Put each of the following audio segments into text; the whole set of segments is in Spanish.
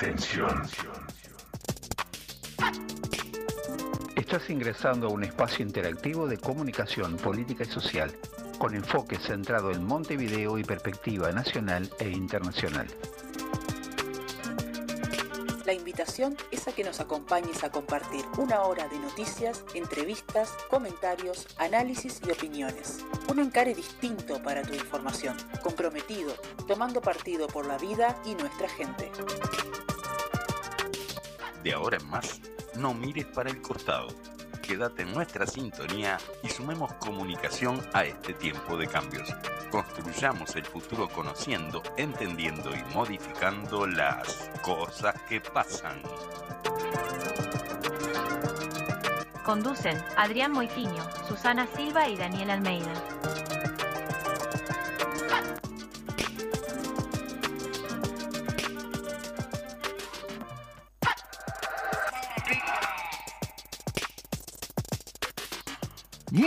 Atención. Estás ingresando a un espacio interactivo de comunicación política y social, con enfoque centrado en Montevideo y perspectiva nacional e internacional. Es a que nos acompañes a compartir una hora de noticias, entrevistas, comentarios, análisis y opiniones. Un encare distinto para tu información, comprometido, tomando partido por la vida y nuestra gente. De ahora en más, no mires para el costado. Quédate en nuestra sintonía y sumemos comunicación a este tiempo de cambios. Construyamos el futuro conociendo, entendiendo y modificando las cosas que pasan. Conducen Adrián Moitiño, Susana Silva y Daniel Almeida.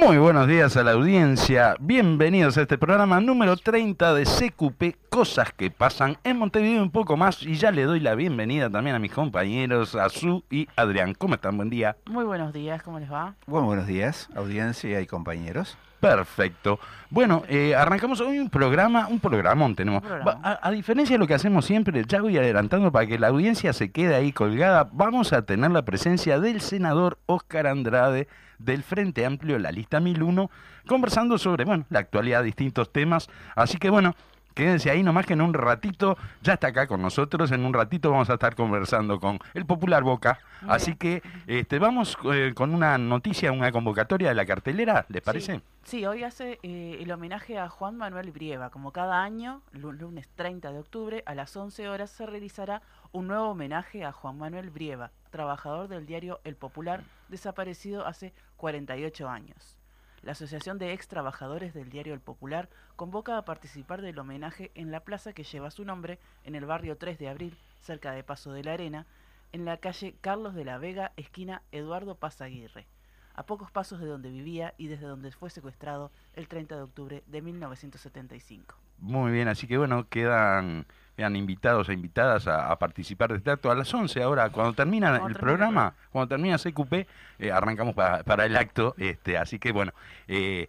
Muy buenos días a la audiencia. Bienvenidos a este programa número 30 de CQP, Cosas que pasan en Montevideo un poco más. Y ya le doy la bienvenida también a mis compañeros, a Su y Adrián. ¿Cómo están? Buen día. Muy buenos días, ¿cómo les va? Bueno, buenos días, audiencia y compañeros. Perfecto. Bueno, eh, arrancamos hoy un programa, un programón tenemos. Un programa. Va- A, a diferencia de lo que hacemos siempre, ya voy adelantando para que la audiencia se quede ahí colgada, vamos a tener la presencia del senador Óscar Andrade del Frente Amplio, la lista 1001, conversando sobre, bueno, la actualidad, distintos temas. Así que bueno, quédense ahí nomás que en un ratito, ya está acá con nosotros, en un ratito vamos a estar conversando con el popular Boca. Así que este, vamos eh, con una noticia, una convocatoria de la cartelera, ¿les parece? Sí, Sí, hoy hace eh, el homenaje a Juan Manuel Brieva. Como cada año, lu- lunes 30 de octubre, a las 11 horas se realizará un nuevo homenaje a Juan Manuel Brieva, trabajador del diario El Popular, desaparecido hace 48 años. La Asociación de Ex Trabajadores del diario El Popular convoca a participar del homenaje en la plaza que lleva su nombre en el barrio 3 de abril, cerca de Paso de la Arena, en la calle Carlos de la Vega, esquina Eduardo Paz Aguirre, a pocos pasos de donde vivía y desde donde fue secuestrado el 30 de octubre de 1975. Muy bien, así que bueno, quedan, quedan invitados e invitadas a, a participar de este acto a las 11. Ahora, cuando termina el programa, cuando termina CQP, eh, arrancamos para, para el acto. Este, así que bueno, eh,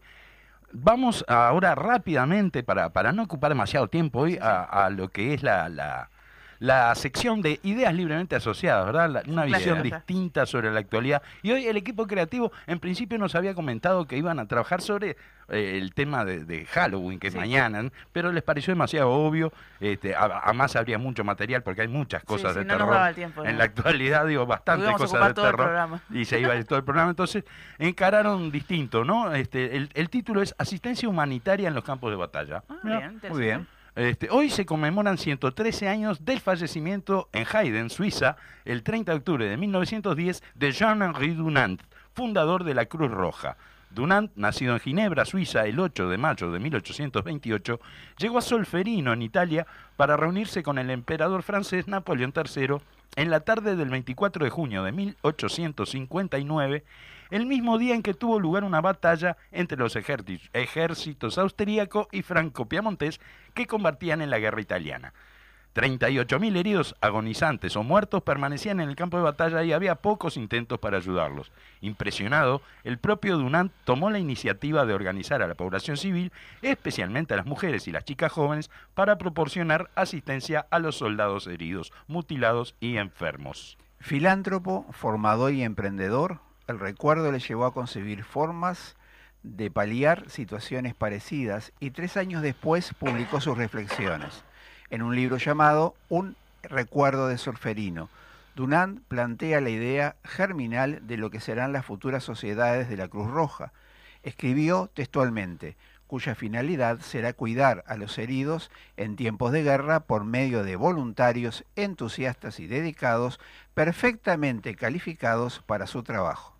vamos ahora rápidamente, para, para no ocupar demasiado tiempo hoy, a, a lo que es la, la, la sección de ideas libremente asociadas, ¿verdad? La- una visión Claro. distinta sobre la actualidad. Y hoy el equipo creativo, en principio, nos había comentado que iban a trabajar sobre eh, el tema de, de Halloween, que es Sí. mañana, pero les pareció demasiado obvio. Este, además, habría mucho material porque hay muchas cosas sí, de terror. tiempo, en la actualidad, digo, bastantes cosas de terror. Y se iba a ir todo el programa. Entonces, encararon distinto, ¿no? Este, el, el título es Asistencia Humanitaria en los campos de batalla. Ah, Mirá, bien, Muy bien. Este, hoy se conmemoran 113 años del fallecimiento en Haydn, Suiza, el 30 de octubre de 1910, de Jean-Henri Dunant, fundador de la Cruz Roja. Dunant, nacido en Ginebra, Suiza, el 8 de mayo de 1828, llegó a Solferino, en Italia, para reunirse con el emperador francés Napoleón III en la tarde del 24 de junio de 1859, el mismo día en que tuvo lugar una batalla entre los ejérci- ejércitos austríaco y franco-piamontés que combatían en la guerra italiana. 38.000 heridos agonizantes o muertos permanecían en el campo de batalla y había pocos intentos para ayudarlos. Impresionado, el propio Dunant tomó la iniciativa de organizar a la población civil, especialmente a las mujeres y las chicas jóvenes, para proporcionar asistencia a los soldados heridos, mutilados y enfermos. Filántropo, formador y emprendedor, el recuerdo le llevó a concebir formas de paliar situaciones parecidas y tres años después publicó sus reflexiones en un libro llamado Un recuerdo de Solferino. Dunant plantea la idea germinal de lo que serán las futuras sociedades de la Cruz Roja. Escribió textualmente, cuya finalidad será cuidar a los heridos en tiempos de guerra por medio de voluntarios entusiastas y dedicados, perfectamente calificados para su trabajo.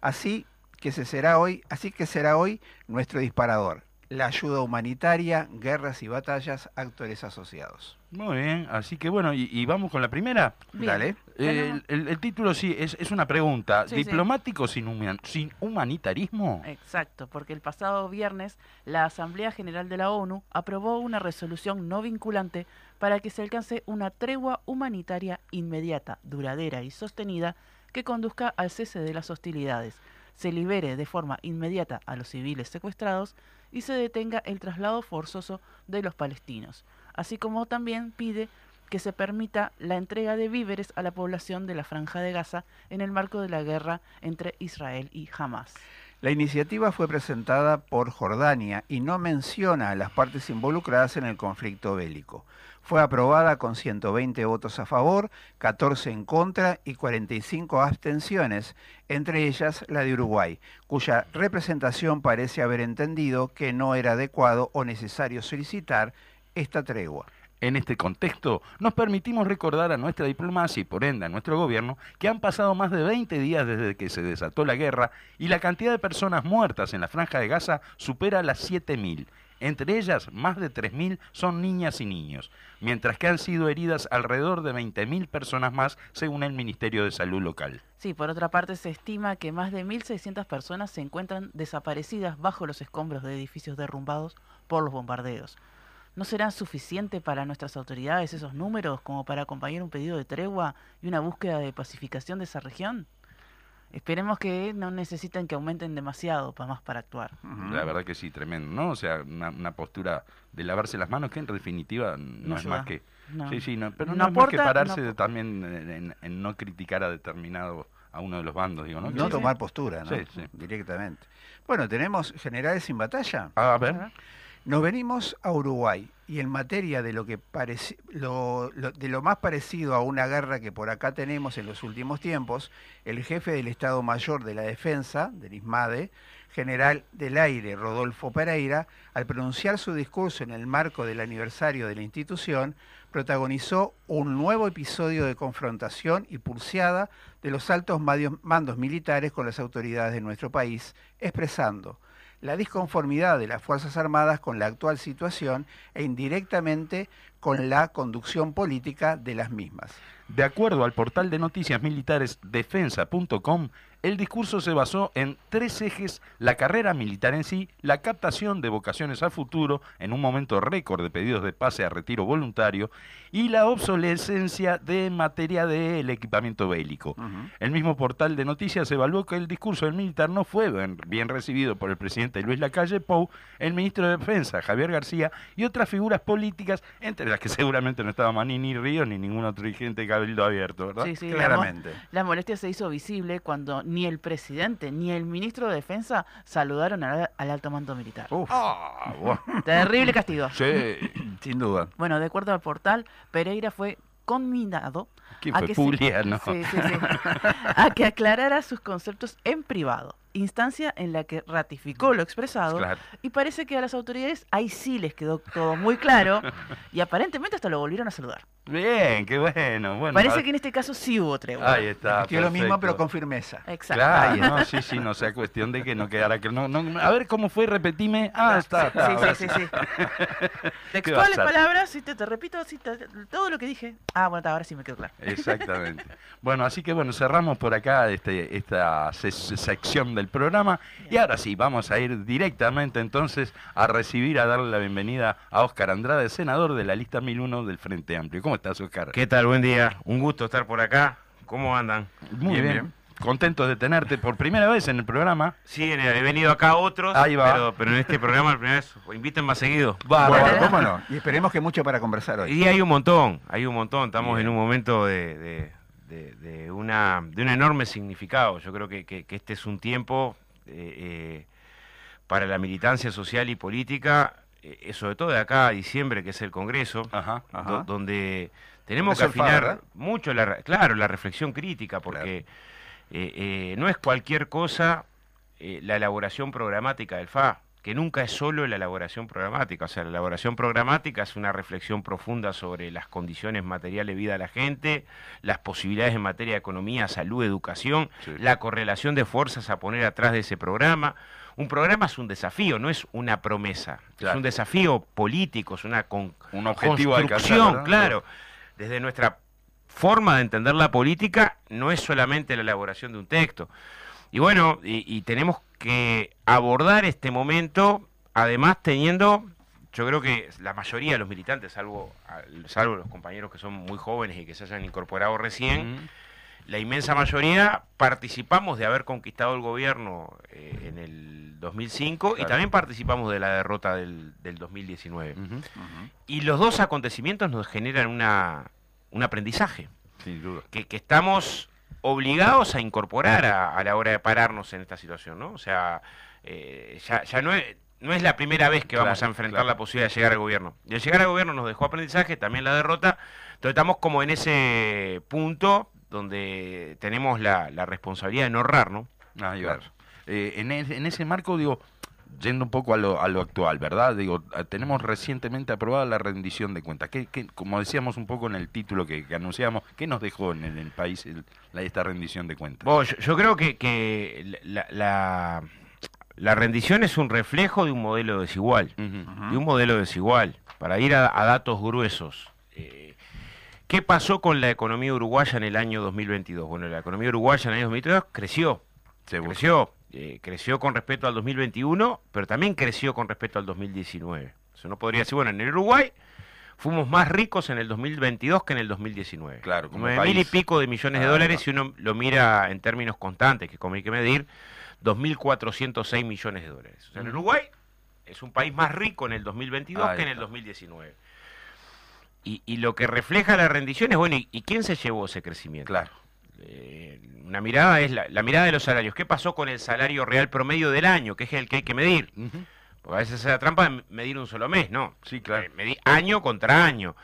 Así que se será hoy, así que será hoy nuestro disparador, la ayuda humanitaria, guerras y batallas, actores asociados. Muy bien, así que bueno, y, y vamos con la primera. Bien. Dale. El, el- el título sí, es, es una pregunta. Sí, sí. ¿Diplomático sin, human- sin humanitarismo? Exacto, porque el pasado viernes la Asamblea General de la ONU aprobó una resolución no vinculante para que se alcance una tregua humanitaria inmediata, duradera y sostenida que conduzca al cese de las hostilidades, se libere de forma inmediata a los civiles secuestrados y se detenga el traslado forzoso de los palestinos, así como también pide que se permita la entrega de víveres a la población de la Franja de Gaza en el marco de la guerra entre Israel y Hamas. La iniciativa fue presentada por Jordania y no menciona a las partes involucradas en el conflicto bélico. Fue aprobada con 120 votos a favor, 14 en contra y 45 abstenciones, entre ellas la de Uruguay, cuya representación parece haber entendido que no era adecuado o necesario solicitar esta tregua. En este contexto, nos permitimos recordar a nuestra diplomacia y por ende a nuestro gobierno que han pasado más de 20 días desde que se desató la guerra y la cantidad de personas muertas en la franja de Gaza supera las 7.000. Entre ellas, más de 3.000 son niñas y niños, mientras que han sido heridas alrededor de 20.000 personas más, según el Ministerio de Salud local. Sí, por otra parte se estima que más de 1.600 personas se encuentran desaparecidas bajo los escombros de edificios derrumbados por los bombardeos. ¿No serán suficientes para nuestras autoridades esos números como para acompañar un pedido de tregua y una búsqueda de pacificación de esa región? Esperemos que no necesiten que aumenten demasiado para más para actuar. La verdad que sí, tremendo, ¿no? O sea, una, una postura de lavarse las manos que en definitiva no, No es más que... No. Sí, sí, no, pero no, No es más que aporta, pararse no de- también en, en- en no criticar a determinado, a uno de los bandos, digo, ¿no? No Que- tomar postura, ¿no? Sí, sí. Directamente. Bueno, tenemos generales sin batalla. A ver, Nos venimos a Uruguay y en materia de lo que pareci- lo- de lo más parecido a una guerra que por acá tenemos en los últimos tiempos, el jefe del Estado Mayor de la Defensa, del ISMADE, general del aire Rodolfo Pereira, al pronunciar su discurso en el marco del aniversario de la institución, protagonizó un nuevo episodio de confrontación y pulseada de los altos mandos militares con las autoridades de nuestro país, expresando la disconformidad de las Fuerzas Armadas con la actual situación e indirectamente con la conducción política de las mismas. de acuerdo al portal de noticias militares defensa.com, el discurso se basó en tres ejes, la carrera militar en sí, la captación de vocaciones al futuro en un momento récord de pedidos de pase a retiro voluntario y la obsolescencia de materia del equipamiento bélico. El mismo portal de noticias evaluó que el discurso del militar no fue bien, recibido por el presidente Luis Lacalle Pou, el ministro de Defensa Javier García y otras figuras políticas, entre las que seguramente no estaba Manini Ríos ni ningún otro dirigente de Cabildo Abierto, ¿verdad? Sí, sí, la mo- Claramente. La molestia se hizo visible cuando ni el presidente ni el ministro de Defensa saludaron al, al alto mando militar. Uf, Ah, bueno. Terrible castigo. Sí. sin duda. Bueno, de acuerdo al portal, Pereira fue conminado ¿Qué a fue? que se- Puglia, no? Sí, sí, sí. a que aclarara sus conceptos en privado, instancia en la que ratificó lo expresado Claro. y parece que a las autoridades ahí sí les quedó todo muy claro y aparentemente hasta lo volvieron a saludar. Bien, qué bueno. bueno Parece a- que en este caso sí hubo tregua. Ahí está. Repitió lo mismo, pero con firmeza. Exacto. Claro, no, sí, sí, no sea cuestión de que no quedara que no, no- a ver cómo fue, repetime. Ah, está, está, ahora Sí, sí, sí, sí. ¿Qué Textuales palabras, sí, te, te repito sí, te- todo lo que dije. Ah, bueno, ahora sí me quedó claro. Exactamente. Bueno, así que bueno, cerramos por acá este, esta se- sección del programa y ahora sí, vamos a ir directamente entonces a recibir, a darle la bienvenida a Óscar Andrade, senador de la lista 1001 del Frente Amplio. ¿Cómo estás, Óscar? ¿Qué tal? Buen día. Un gusto estar por acá. ¿Cómo andan? Muy Bien, bien, bien. Contentos de tenerte por primera vez en el programa. Sí, he venido acá otros, Ahí va. Pero, pero en este programa la primera vez, invítenme más seguido. Bárbaro. Bueno, cómo no. Y esperemos que mucho para conversar hoy. Y hay un montón, hay un montón. Estamos Bien. en un momento de, de- de- de una, de un enorme significado. Yo creo que, que- que este es un tiempo eh, eh, para la militancia social y política, eh, sobre todo de acá a diciembre, que es el Congreso, Ajá. Ajá. do- donde tenemos que Congreso afinar mucho, la, claro, la reflexión crítica, porque no es cualquier cosa la elaboración programática del FA, que nunca es solo la elaboración programática, o sea, la elaboración programática es una reflexión profunda sobre las condiciones materiales de vida de la gente, las posibilidades en materia de economía, salud, educación, Sí. la correlación de fuerzas a poner atrás de ese programa, un programa es un desafío, no es una promesa. Es un desafío político, es una con- Un objetivo alcanzar, construcción, claro. Desde nuestra forma de entender la política, no es solamente la elaboración de un texto. Y bueno, y, y tenemos que abordar este momento, además teniendo, yo creo que la mayoría de los militantes, salvo, salvo los compañeros que son muy jóvenes y que se hayan incorporado recién, la inmensa mayoría participamos de haber conquistado el gobierno eh, en el 2005 y también participamos de la derrota del, del 2019. Ujú. Ujú. Y los dos acontecimientos nos generan una, un aprendizaje Sin duda. que, que estamos obligados a incorporar a, a la hora de pararnos en esta situación, ¿no? O sea, eh, ya, ya no, es, no es la primera vez que vamos a enfrentar claro. la posibilidad de llegar al gobierno. Y al llegar al gobierno nos dejó aprendizaje, también la derrota, entonces estamos como en ese punto donde tenemos la, la responsabilidad de no ahorrar, ¿no? Claro. Eh, en, en ese marco, digo, yendo un poco a lo, a lo actual, ¿verdad? Digo, eh, tenemos recientemente aprobada la rendición de cuentas. ¿Qué, qué- como decíamos un poco en el título que, que anunciamos, ¿qué nos dejó en el, el país el- la, esta rendición de cuentas? Bueno, yo, yo creo que, que la, la- la rendición es un reflejo de un modelo desigual. Ujú. de un modelo desigual. Para ir a, a datos gruesos. eh, ¿Qué pasó con la economía uruguaya en el año 2022? Bueno, la economía uruguaya en el año 2022 creció, Seguro. creció, eh, creció con respecto al 2021, pero también creció con respecto al 2019. O sea, no podría decir, bueno, en el Uruguay fuimos más ricos en el 2022 que en el 2019. Claro, como Nueve mil y pico de millones de Ah, dólares si uno lo mira en términos constantes, que como hay que medir, 2.406 millones de dólares. O sea, en. Uruguay es un país más rico en el 2022 Ahí que en el está. 2019. Y, y lo que refleja la rendición es, bueno, ¿y, y quién se llevó ese crecimiento? Claro. Eh, una mirada es la, la mirada de los salarios. ¿Qué pasó con el salario real promedio del año? Que es el que hay que medir. Porque a veces es la trampa de medir un solo mes, ¿no? Sí, claro. Eh, medí año contra año.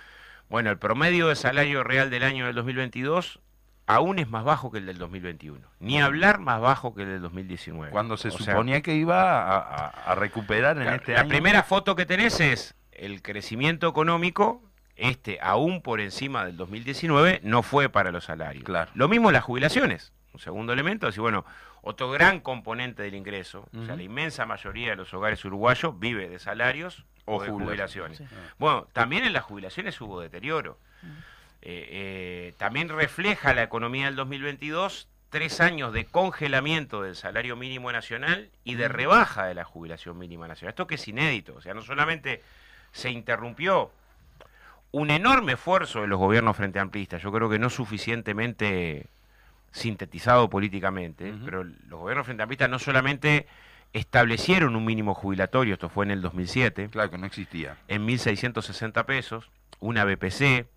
Bueno, el promedio de salario real del año del 2022 aún es más bajo que el del 2021. Ni hablar más bajo que el del 2019. Cuando se O sea, suponía que iba a, a- a recuperar en la, este la año. primera foto que tenés es el crecimiento económico, este aún por encima del 2019, no fue para los salarios. Claro. Lo mismo las jubilaciones. Un segundo elemento, así bueno, otro gran componente del ingreso, o sea, la inmensa mayoría de los hogares uruguayos vive de salarios o, O de jubilaciones. jubilaciones. Sí. Bueno, también en las jubilaciones hubo deterioro. Eh, eh, también refleja la economía del 2022 tres años de congelamiento del salario mínimo nacional y de rebaja de la jubilación mínima nacional. Esto que es inédito. O sea, no solamente se interrumpió un enorme esfuerzo de los gobiernos frente amplistas, yo creo que no suficientemente sintetizado políticamente, pero los gobiernos frente amplistas no solamente establecieron un mínimo jubilatorio, esto fue en el 2007, Claro que no existía. en 1.660 pesos, una BPC,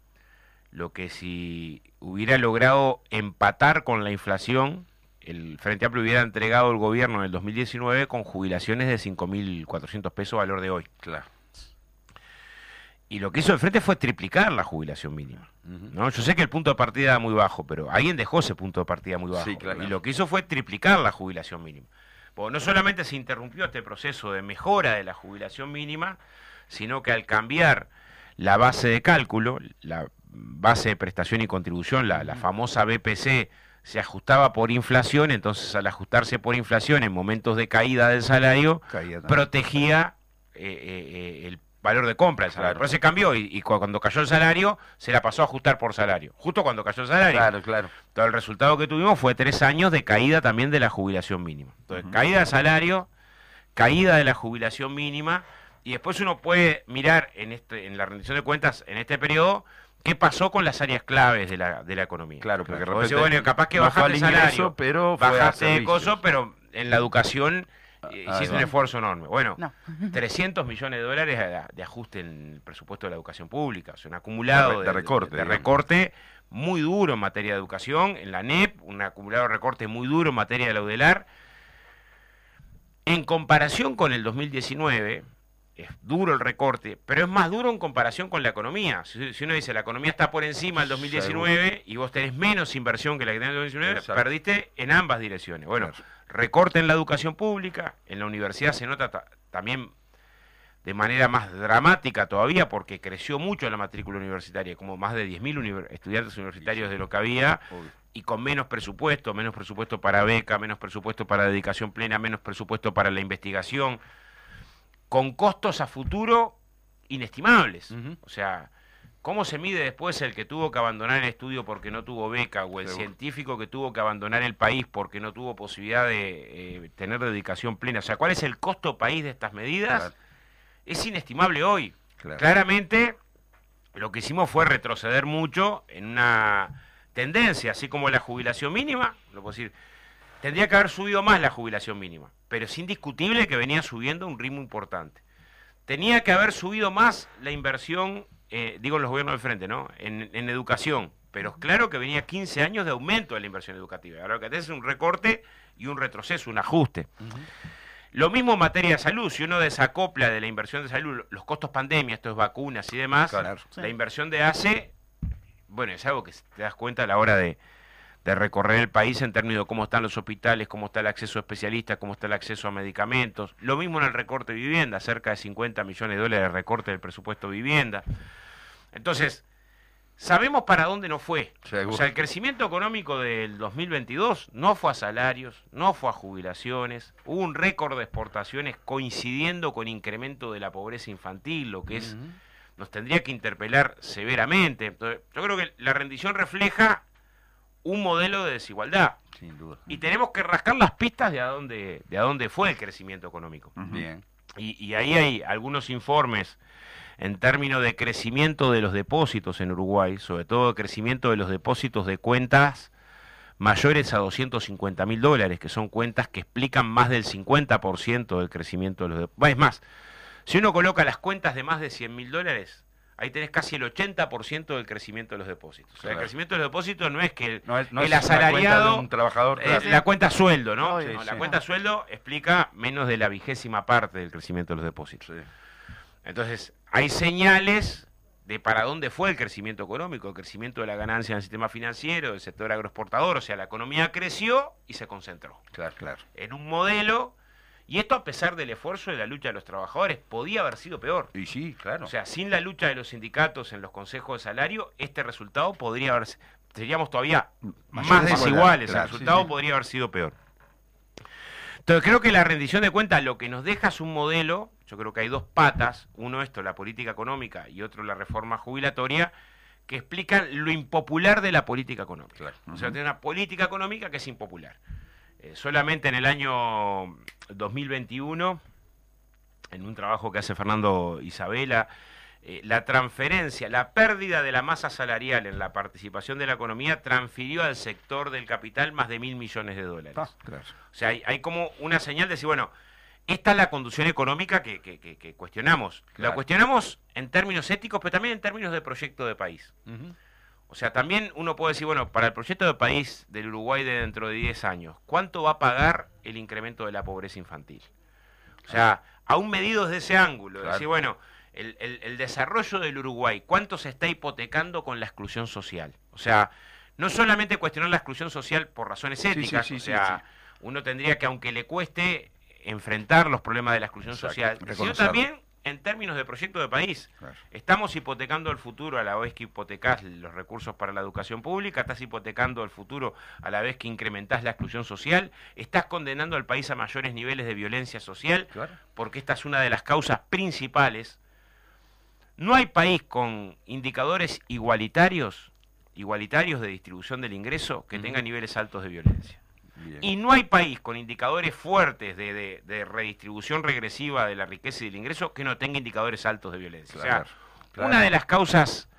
lo que si hubiera logrado empatar con la inflación, el Frente Amplio hubiera entregado el gobierno en el 2019 con jubilaciones de 5.400 pesos valor de hoy. Claro. Y lo que hizo el Frente fue triplicar la jubilación mínima. ¿no? Yo sé que el punto de partida era muy bajo, pero alguien dejó ese punto de partida muy bajo. Sí, claro. Y lo que hizo fue triplicar la jubilación mínima. Porque no solamente se interrumpió este proceso de mejora de la jubilación mínima, sino que al cambiar la base de cálculo, la base de prestación y contribución, la, la famosa BPC, se ajustaba por inflación, entonces al ajustarse por inflación en momentos de caída del salario, protegía eh, eh, eh, el valor de compra del salario. Claro. Pero se cambió y, y cu- cuando cayó el salario, se la pasó a ajustar por salario. Justo cuando cayó el salario. Claro, claro. Todo el resultado que tuvimos fue tres años de caída también de la jubilación mínima. Entonces, caída de salario, caída de la jubilación mínima, y después uno puede mirar en, este, en la rendición de cuentas en este periodo qué pasó con las áreas claves de la, de la economía. Claro, porque de repente bueno, capaz que no bajaste ingreso, salario, pero bajaste de coso, pero en la educación hiciste va. un esfuerzo enorme. Bueno, No. 300 millones de dólares de, de ajuste en el presupuesto de la educación pública, o sea, un acumulado De re- de recorte, de, digamos. recorte muy duro en materia de educación, en la NEP, un acumulado de recorte muy duro en materia de la UDELAR. En comparación con el 2019, es duro el recorte, pero es más duro en comparación con la economía. Si, si uno dice la economía está por encima del 2019 y vos tenés menos inversión que la que tenés en el 2019, Exacto. perdiste en ambas direcciones. Bueno, recorte en la educación pública, en la universidad se nota ta- también de manera más dramática todavía porque creció mucho la matrícula universitaria, como más de 10.000 univer- estudiantes universitarios de lo que había, Obvio. y con menos presupuesto, menos presupuesto para beca, menos presupuesto para dedicación plena, menos presupuesto para la investigación, con costos a futuro inestimables. O sea, ¿cómo se mide después el que tuvo que abandonar el estudio porque no tuvo beca o el Seguro. científico que tuvo que abandonar el país porque no tuvo posibilidad de eh, tener dedicación plena? O sea, ¿cuál es el costo país de estas medidas? Claro. Es inestimable hoy. Claro. Claramente, lo que hicimos fue retroceder mucho en una tendencia, así como la jubilación mínima, lo puedo decir, tendría que haber subido más la jubilación mínima, pero es indiscutible que venía subiendo a un ritmo importante. Tenía que haber subido más la inversión, eh, digo en los gobiernos del frente, ¿no? En, en educación, pero claro que venía 15 años de aumento de la inversión educativa. Ahora lo que tenés es un recorte y un retroceso, un ajuste. Lo mismo en materia de salud, si uno desacopla de la inversión de salud los costos pandemia, esto es vacunas y demás, Claro. Sí. la inversión de ACE, bueno, es algo que te das cuenta a la hora de, de recorrer el país en términos de cómo están los hospitales, cómo está el acceso a especialistas, cómo está el acceso a medicamentos. Lo mismo en el recorte de vivienda, cerca de 50 millones de dólares de recorte del presupuesto de vivienda. Entonces, sabemos para dónde no fue. Seguro. O sea, el crecimiento económico del 2022 no fue a salarios, no fue a jubilaciones, hubo un récord de exportaciones coincidiendo con incremento de la pobreza infantil, lo que es nos tendría que interpelar severamente. Entonces, yo creo que la rendición refleja un modelo de desigualdad Sin duda. y tenemos que rascar las pistas de a dónde, de a dónde fue el crecimiento económico. Bien. Y, y ahí hay algunos informes en términos de crecimiento de los depósitos en Uruguay, sobre todo crecimiento de los depósitos de cuentas mayores a 250 mil dólares, que son cuentas que explican más del 50% del crecimiento de los depósitos. Es más, si uno coloca las cuentas de más de 100 mil dólares, ahí tenés casi el 80% del crecimiento de los depósitos. O sea, el crecimiento de los depósitos no es que el, No es, no el es una cuenta asalariado de un trabajador. claro. la cuenta sueldo, ¿no? Sí, No, La cuenta sueldo explica menos de la vigésima parte del crecimiento de los depósitos. Sí. Entonces, hay señales de para dónde fue el crecimiento económico, el crecimiento de la ganancia en el sistema financiero, del sector agroexportador, o sea, la economía creció y se concentró Claro, claro. en un modelo, y esto a pesar del esfuerzo de la lucha de los trabajadores, podía haber sido peor. Y sí, claro. O sea, sin la lucha de los sindicatos en los consejos de salario, este resultado podría haber seríamos todavía Mayor más desiguales, claro, el resultado sí. podría haber sido peor. Entonces creo que la rendición de cuentas lo que nos deja es un modelo, yo creo que hay dos patas, uno esto, la política económica, y otro la reforma jubilatoria, que explican lo impopular de la política económica. Claro. O sea, tiene una política económica que es impopular. Eh, solamente en el año 2021, en un trabajo que hace Fernando Isabela, eh, la transferencia, la pérdida de la masa salarial en la participación de la economía transfirió al sector del capital más de mil millones de dólares. Ah, Claro. O sea, hay, hay como una señal de decir, bueno, esta es la conducción económica que, que- que- que cuestionamos. La cuestionamos en términos éticos, pero también en términos de proyecto de país. O sea, también uno puede decir, bueno, para el proyecto de país del Uruguay de dentro de 10 años, ¿cuánto va a pagar el incremento de la pobreza infantil? O sea, aún medido desde ese ángulo, Claro. decir, bueno, el, el- el desarrollo del Uruguay, ¿cuánto se está hipotecando con la exclusión social? O sea, no solamente cuestionar la exclusión social por razones sí, éticas, sí, o sea, uno tendría que, aunque le cueste enfrentar los problemas de la exclusión Exacto, social, sino también en términos de proyecto de país. Claro. Estamos hipotecando el futuro a la vez que hipotecás los recursos para la educación pública, estás hipotecando el futuro a la vez que incrementás la exclusión social, estás condenando al país a mayores niveles de violencia social, Claro. porque esta es una de las causas principales. No hay país con indicadores igualitarios, igualitarios de distribución del ingreso, que tenga niveles altos de violencia. Bien. Y no hay país con indicadores fuertes de, de- de redistribución regresiva de la riqueza y del ingreso que no tenga indicadores altos de violencia. O sea, Claro, una de las causas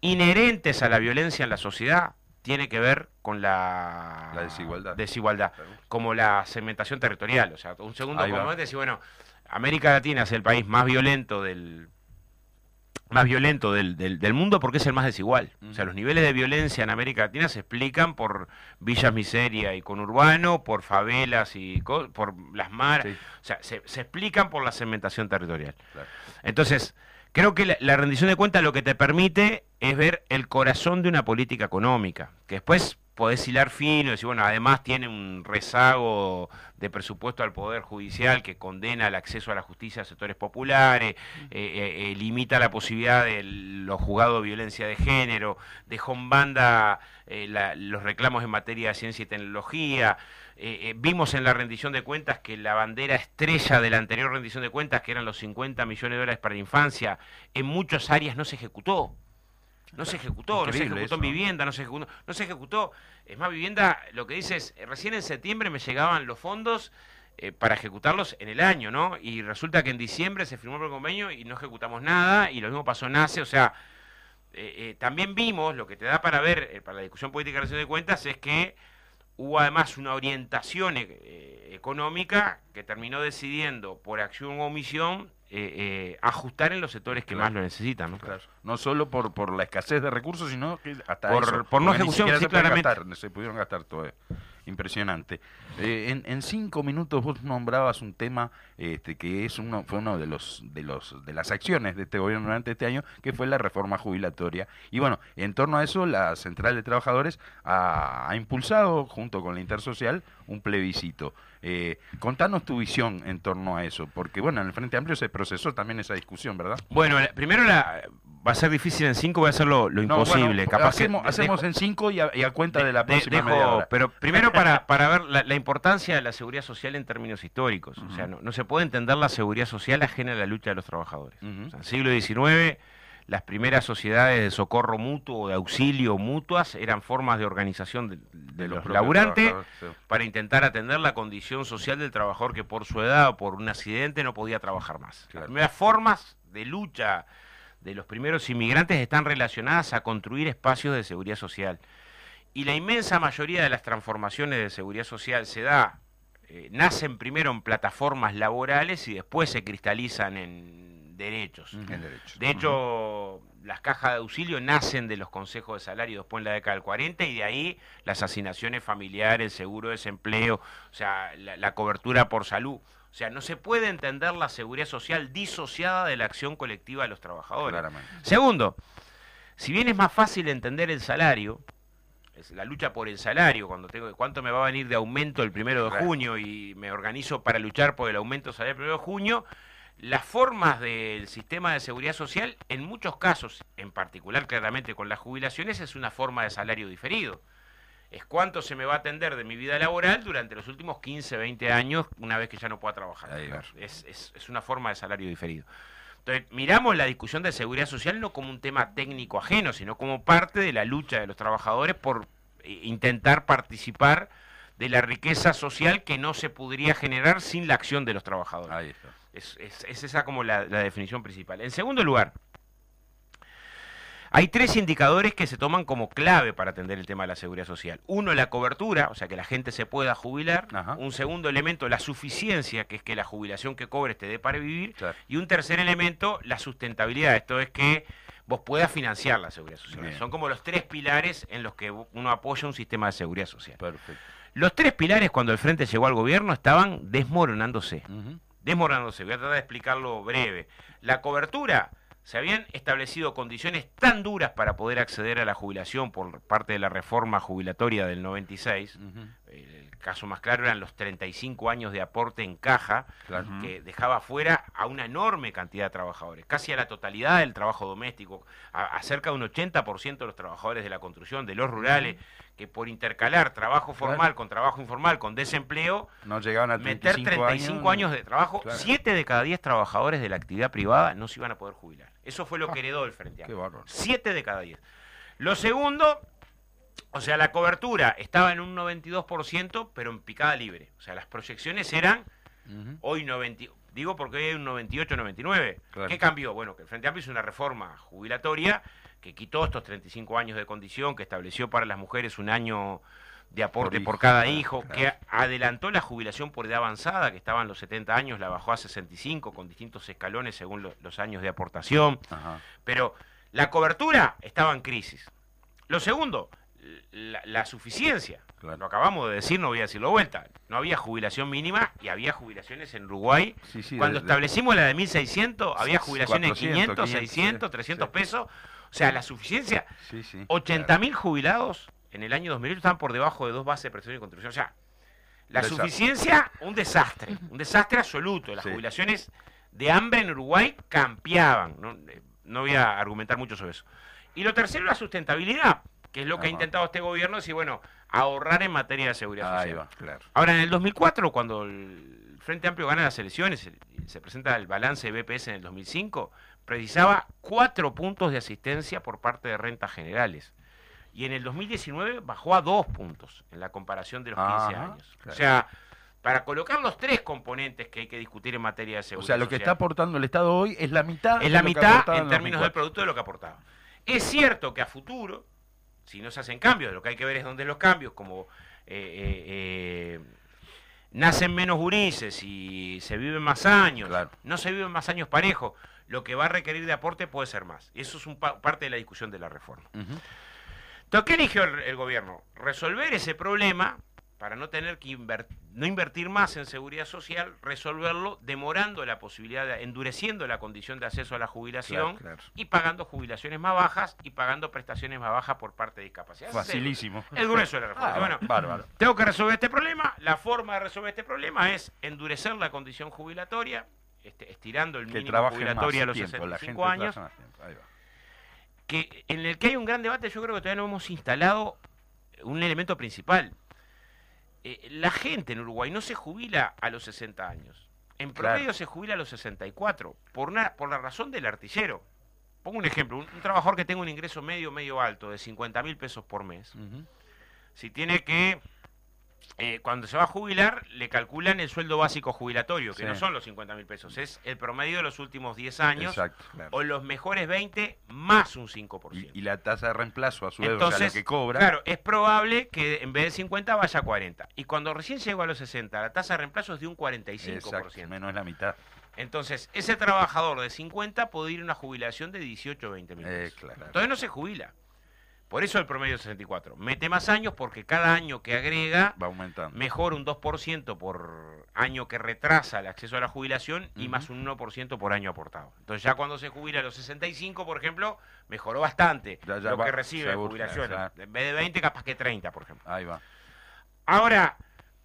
inherentes a la violencia en la sociedad tiene que ver con la, La desigualdad. desigualdad, Claro. como la segmentación territorial. O sea, un segundo como decir, bueno, América Latina es el país más violento del más violento del, del- del mundo porque es el más desigual. O sea, los niveles de violencia en América Latina se explican por villas miseria y conurbano, por favelas y co- por las maras. Sí. O sea, se, se explican por la segmentación territorial. Claro. Entonces, creo que la, la rendición de cuentas lo que te permite es ver el corazón de una política económica, que después podés hilar fino y decir, bueno, además tiene un rezago de presupuesto al Poder Judicial que condena el acceso a la justicia a sectores populares, eh, eh, eh, limita la posibilidad de los juzgados de violencia de género, dejó en banda los reclamos en materia de ciencia y tecnología. vimos en la rendición de cuentas que la bandera estrella de la anterior rendición de cuentas, que eran los 50 millones de dólares para la infancia, en muchas áreas no se ejecutó. No se ejecutó, no se ejecutó en vivienda, no se ejecutó, no se ejecutó. Es más, vivienda, lo que dice es, eh, recién en septiembre me llegaban los fondos eh, para ejecutarlos en el año, ¿no? Y resulta que en diciembre se firmó el convenio y no ejecutamos nada, y lo mismo pasó en ACE, o sea, eh, también vimos, lo que te da para ver, para la discusión política de relación de cuentas, es que hubo además una orientación económica que terminó decidiendo por acción o omisión eh, eh, ajustar en los sectores que más lo necesitan. ¿no? Claro. no solo por, por la escasez de recursos, sino que hasta por, por no ejecución, sí, se, claramente. se pudieron gastar todo. Impresionante. Eh, en, en, cinco minutos vos nombrabas un tema este, que es uno, fue uno de los, de los de las acciones de este gobierno durante este año, que fue la reforma jubilatoria. Y bueno, en torno a eso, la Central de Trabajadores ha, ha impulsado, junto con la Intersocial, un plebiscito. Eh, contanos tu visión en torno a eso, porque bueno, en el Frente Amplio se procesó también esa discusión, ¿verdad? Bueno, primero la, va a ser difícil en cinco, voy a hacer lo, imposible. hacemos, en cinco y a, cuenta de, la próxima Pero primero para, para ver la, importancia de la seguridad social en términos históricos. O sea, no, se puede entender la seguridad social ajena a la lucha de los trabajadores. en el siglo XIX las primeras sociedades de socorro mutuo o de auxilio mutuas eran formas de organización de, los, laburantes para intentar atender la condición social del trabajador que por su edad o por un accidente no podía trabajar más. Las primeras formas de lucha de los primeros inmigrantes están relacionadas a construir espacios de seguridad social. Y la inmensa mayoría de las transformaciones de seguridad social se da, eh, nacen primero en plataformas laborales y después se cristalizan en derechos. De hecho, las cajas de auxilio nacen de los consejos de salario después en la década del 40 y de ahí las asignaciones familiares, el seguro de desempleo, o sea, la, cobertura por salud. O sea, no se puede entender la seguridad social disociada de la acción colectiva de los trabajadores. Segundo, si bien es más fácil entender el salario, es la lucha por el salario, cuando tengo cuánto me va a venir de aumento el primero de junio y me organizo para luchar por el aumento salarial el primero de junio, las formas del sistema de seguridad social, en muchos casos, en particular claramente con las jubilaciones, es una forma de salario diferido. Es cuánto se me va a atender de mi vida laboral durante los últimos 15, 20 años, una vez que ya no pueda trabajar. Es, es, es una forma de salario diferido. Entonces, miramos la discusión de seguridad social no como un tema técnico ajeno, sino como parte de la lucha de los trabajadores por eh, intentar participar de la riqueza social que no se podría generar sin la acción de los trabajadores. Ahí está. Es, esa como la, definición principal. En segundo lugar, hay tres indicadores que se toman como clave para atender el tema de la seguridad social. Uno, la cobertura, o sea, que la gente se pueda jubilar. Un segundo elemento, la suficiencia, que es que la jubilación que cobres te dé para vivir. Y un tercer elemento, la sustentabilidad. Esto es que vos puedas financiar la seguridad social. Son como los tres pilares en los que uno apoya un sistema de seguridad social. Los tres pilares, cuando el Frente llegó al gobierno, estaban desmoronándose desmoronándose. Voy a tratar de explicarlo breve. La cobertura, se habían establecido condiciones tan duras para poder acceder a la jubilación por parte de la reforma jubilatoria del 96. El caso más claro eran los 35 años de aporte en caja, que dejaba fuera a una enorme cantidad de trabajadores, casi a la totalidad del trabajo doméstico, a, cerca de un 80% de los trabajadores de la construcción, de los rurales que por intercalar trabajo formal con trabajo informal, con desempleo, no llegaban a meter 35 años, de trabajo, 7 de cada 10 trabajadores de la actividad privada no se iban a poder jubilar. Eso fue lo que heredó el Frente Amplio. 7 de cada 10. Lo segundo, o sea, la cobertura estaba en un 92%, pero en picada libre. O sea, las proyecciones eran hoy 90, digo porque hoy hay un 98, 99. ¿Qué cambió? Bueno, que el Frente Amplio hizo una reforma jubilatoria que quitó estos 35 años de condición, que estableció para las mujeres un año de aporte por, cada hijo, que adelantó la jubilación por edad avanzada, que estaban los 70 años, la bajó a 65 con distintos escalones según los años de aportación. Pero la cobertura estaba en crisis. Lo segundo, la, suficiencia. Lo acabamos de decir, no voy a decirlo vuelta. No había jubilación mínima y había jubilaciones en Uruguay. Cuando establecimos la de 1.600, había jubilaciones de 500, 600, 300 pesos. O sea, la suficiencia. 80.000 jubilados en el año 2008 estaban por debajo de dos bases de prestación y contribución. O sea, la Desastre. suficiencia, un desastre, un desastre absoluto. Las Sí. jubilaciones de hambre en Uruguay campeaban. No, Eh, no voy a argumentar mucho sobre eso. Y lo tercero, la sustentabilidad, que es lo que ha intentado este gobierno, decir, bueno, ahorrar en materia de seguridad Ahí social. va. Claro. Ahora, en el 2004, cuando el Frente Amplio gana las elecciones y se presenta el balance de BPS en el 2005, precisaba cuatro puntos de asistencia por parte de rentas generales. Y en el 2019 bajó a dos puntos en la comparación de los 15 Ajá, años. O sea, para colocar los tres componentes que hay que discutir en materia de O seguridad sea, lo que social, está aportando el Estado hoy es la mitad. es la de lo que mitad en términos del 2004. producto de lo que aportaba. Es cierto que a futuro, si no se hacen cambios, lo que hay que ver es dónde los cambios, como eh, eh, eh, nacen menos gurises y se viven más años, Claro. no se viven más años parejos, lo que va a requerir de aporte puede ser más. Y eso es un pa- parte de la discusión de la reforma. Entonces, ¿qué eligió el, el gobierno? Resolver ese problema para no tener que inver- no invertir más en seguridad social, resolverlo demorando la posibilidad, de, endureciendo la condición de acceso a la jubilación Claro, claro. y pagando jubilaciones más bajas y pagando prestaciones más bajas por parte de discapacidad. Ese es el- Facilísimo. El, grueso de la reforma. Ah, bueno, bárbaro. tengo que resolver este problema. La forma de resolver este problema es endurecer la condición jubilatoria, este, estirando el Que mínimo jubilatorio a los tiempo, la gente 65 años. Ahí va. que en el que hay un gran debate, yo creo que todavía no hemos instalado un elemento principal. Eh, la gente en Uruguay no se jubila a los 60 años. En Claro. promedio se jubila a los 64, por, una, por la razón del artillero. Pongo un ejemplo, un, un trabajador que tenga un ingreso medio, medio alto, de 50 mil pesos por mes, si tiene que, eh, cuando se va a jubilar, le calculan el sueldo básico jubilatorio, que Sí. no son los 50 mil pesos, es el promedio de los últimos 10 años, Exacto. claro. o los mejores 20 más un 5%. Y, y la tasa de reemplazo a su vez, o sea, Entonces, lo que cobra. claro, es probable que en vez de 50 vaya a 40. Y cuando recién llegó a los 60, la tasa de reemplazo es de un 45%. Exacto, menos la mitad. Entonces, ese trabajador de 50 puede ir a una jubilación de 18 o 20 mil Eh, pesos. claro. Entonces no se jubila. Por eso el promedio es 64. Mete más años porque cada año que agrega Va aumentando. mejora un 2% por año que retrasa el acceso a la jubilación y más un 1% por año aportado. Entonces ya cuando se jubila a los 65, por ejemplo, mejoró bastante Ya- ya lo va- que recibe de jubilación. En vez de 20, capaz que 30, por ejemplo. Ahí va. Ahora,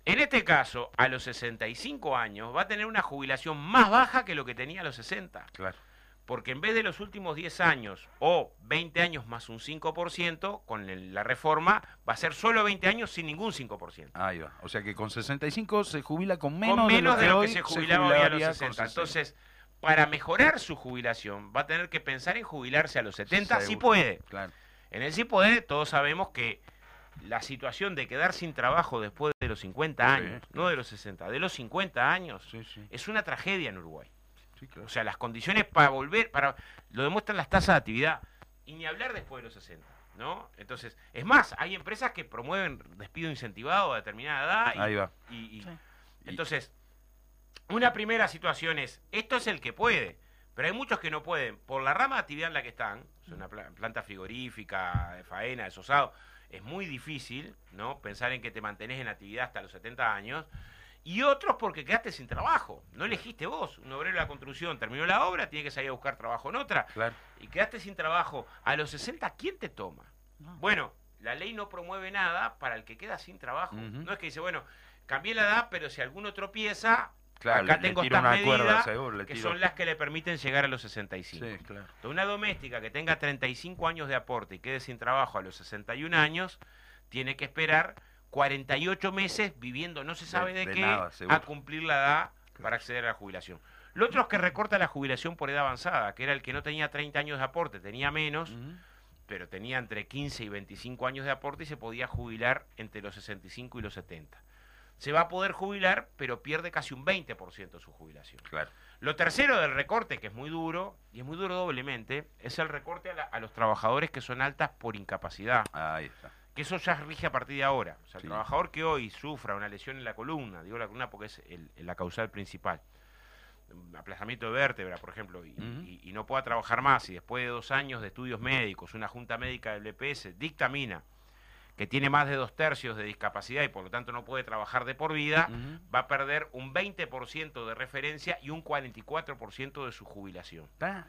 en este caso, a los 65 años va a tener una jubilación más baja que lo que tenía a los 60. Claro. Porque en vez de los últimos 10 años o 20 años más un 5%, con el- la reforma va a ser solo 20 años sin ningún 5%. Ahí va. O sea que con 65 se jubila con menos, con menos de lo que hoy se jubilaba hoy a los jubilaría con 60. 60. Entonces, para mejorar su jubilación, va a tener que pensar en jubilarse a los 70 si puede. Claro. En el sí puede, todos sabemos que la situación de quedar sin trabajo después de los 50 Sí, años, no de los 60, de los 50 años, Sí, sí. es una tragedia en Uruguay. Sí, claro. O sea, las condiciones para volver, para lo demuestran las tasas de actividad, y ni hablar después de los 60, ¿no? Entonces, es más, hay empresas que promueven despido incentivado a determinada edad. y- Ahí va. y- y- Sí. entonces, una primera situación es, esto es el que puede, pero hay muchos que no pueden, por la rama de actividad en la que están, es una pla- planta frigorífica, de faena, de sosado, es muy difícil, ¿no? Pensar en que te mantenés en actividad hasta los 70 años, y otros porque quedaste sin trabajo, no elegiste vos, un obrero de la construcción terminó la obra, tiene que salir a buscar trabajo en otra, Claro. y quedaste sin trabajo a los 60, ¿quién te toma? No. Bueno, la ley no promueve nada para el que queda sin trabajo. No es que dice, bueno, cambié la edad, pero si alguno tropieza, Claro, acá le- le tengo tiro estas una cuerda, medidas seguro, le que tiro- son las que le permiten llegar a los 65. Sí, claro. Entonces, una doméstica que tenga 35 años de aporte y quede sin trabajo a los 61 años, tiene que esperar 48 meses viviendo no se sabe de, de qué nada, a cumplir la edad para acceder a la jubilación. Lo otro es que recorta la jubilación por edad avanzada, que era el que no tenía 30 años de aporte, tenía menos, pero tenía entre 15 y 25 años de aporte y se podía jubilar entre los 65 y los 70. Se va a poder jubilar, pero pierde casi un 20% de su jubilación. Claro. Lo tercero del recorte, que es muy duro, y es muy duro doblemente, es el recorte a, la- a los trabajadores que son altas por incapacidad, Ahí está. Que eso ya rige a partir de ahora. O sea, el Sí. trabajador que hoy sufra una lesión en la columna, digo la columna porque es el- la causal principal, aplazamiento de vértebra, por ejemplo, y, Ujú. y- y no pueda trabajar más, y después de dos años de estudios médicos, una junta médica del EPS dictamina que tiene más de dos tercios de discapacidad y por lo tanto no puede trabajar de por vida, va a perder un 20% de referencia y un 44% de su jubilación. Está.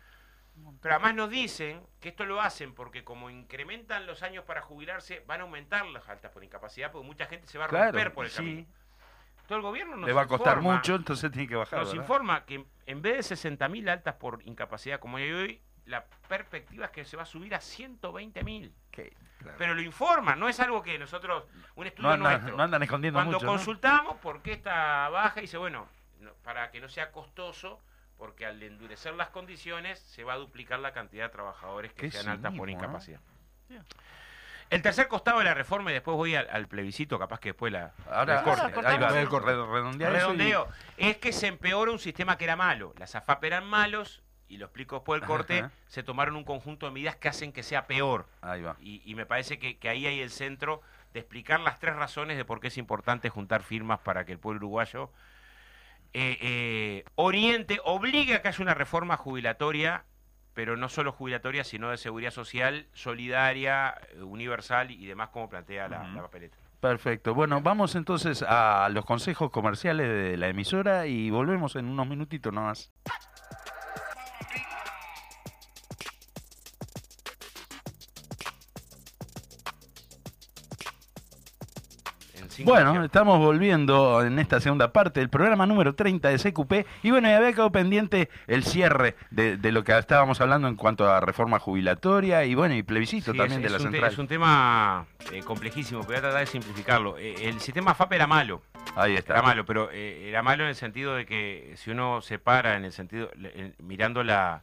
Pero además nos dicen que esto lo hacen porque como incrementan los años para jubilarse, van a aumentar las altas por incapacidad, porque mucha gente se va a romper Claro, por el sí. camino. Todo el gobierno nos Le va a costar informa- mucho, entonces tiene que bajar. Nos ¿verdad? informa que en vez de 60.000 altas por incapacidad como hay hoy, la perspectiva es que se va a subir a 120.000. Que- claro. Pero lo informan, no es algo que nosotros, un estudio no, andan, nuestro. no andan escondiendo Cuando mucho. ¿no? consultamos por qué está baja, dice, bueno, no- para que no sea costoso, porque al endurecer las condiciones se va a duplicar la cantidad de trabajadores que Qué sean altas por ¿no? incapacidad. El tercer costado de la reforma, y después voy al, al plebiscito, capaz que después la... Ahora, la corte. ahí va, el corte. y- Redondeo. Es que se empeora un sistema que era malo. Las AFAP eran malos, y lo explico después del corte, Ajá. se tomaron un conjunto de medidas que hacen que sea peor. Ahí va. Y, y me parece que, que ahí hay el centro de explicar las tres razones de por qué es importante juntar firmas para que el pueblo uruguayo eh, eh, oriente, obligue a que haya una reforma jubilatoria, pero no solo jubilatoria, sino de seguridad social, solidaria, eh, universal y demás como plantea la, la papeleta. Perfecto. Bueno, vamos entonces a los consejos comerciales de la emisora y volvemos en unos minutitos nomás. Bueno, estamos volviendo en esta segunda parte del programa número 30 de CQP y bueno, ya había quedado pendiente el cierre de, de lo que estábamos hablando en cuanto a reforma jubilatoria y bueno, y plebiscito Sí, también es, de la es central. es un tema eh, complejísimo, pero voy a tratar de simplificarlo. Eh, el sistema FAP era malo, Ahí está. era malo, pero eh, era malo en el sentido de que si uno se para en el sentido, en- mirando la,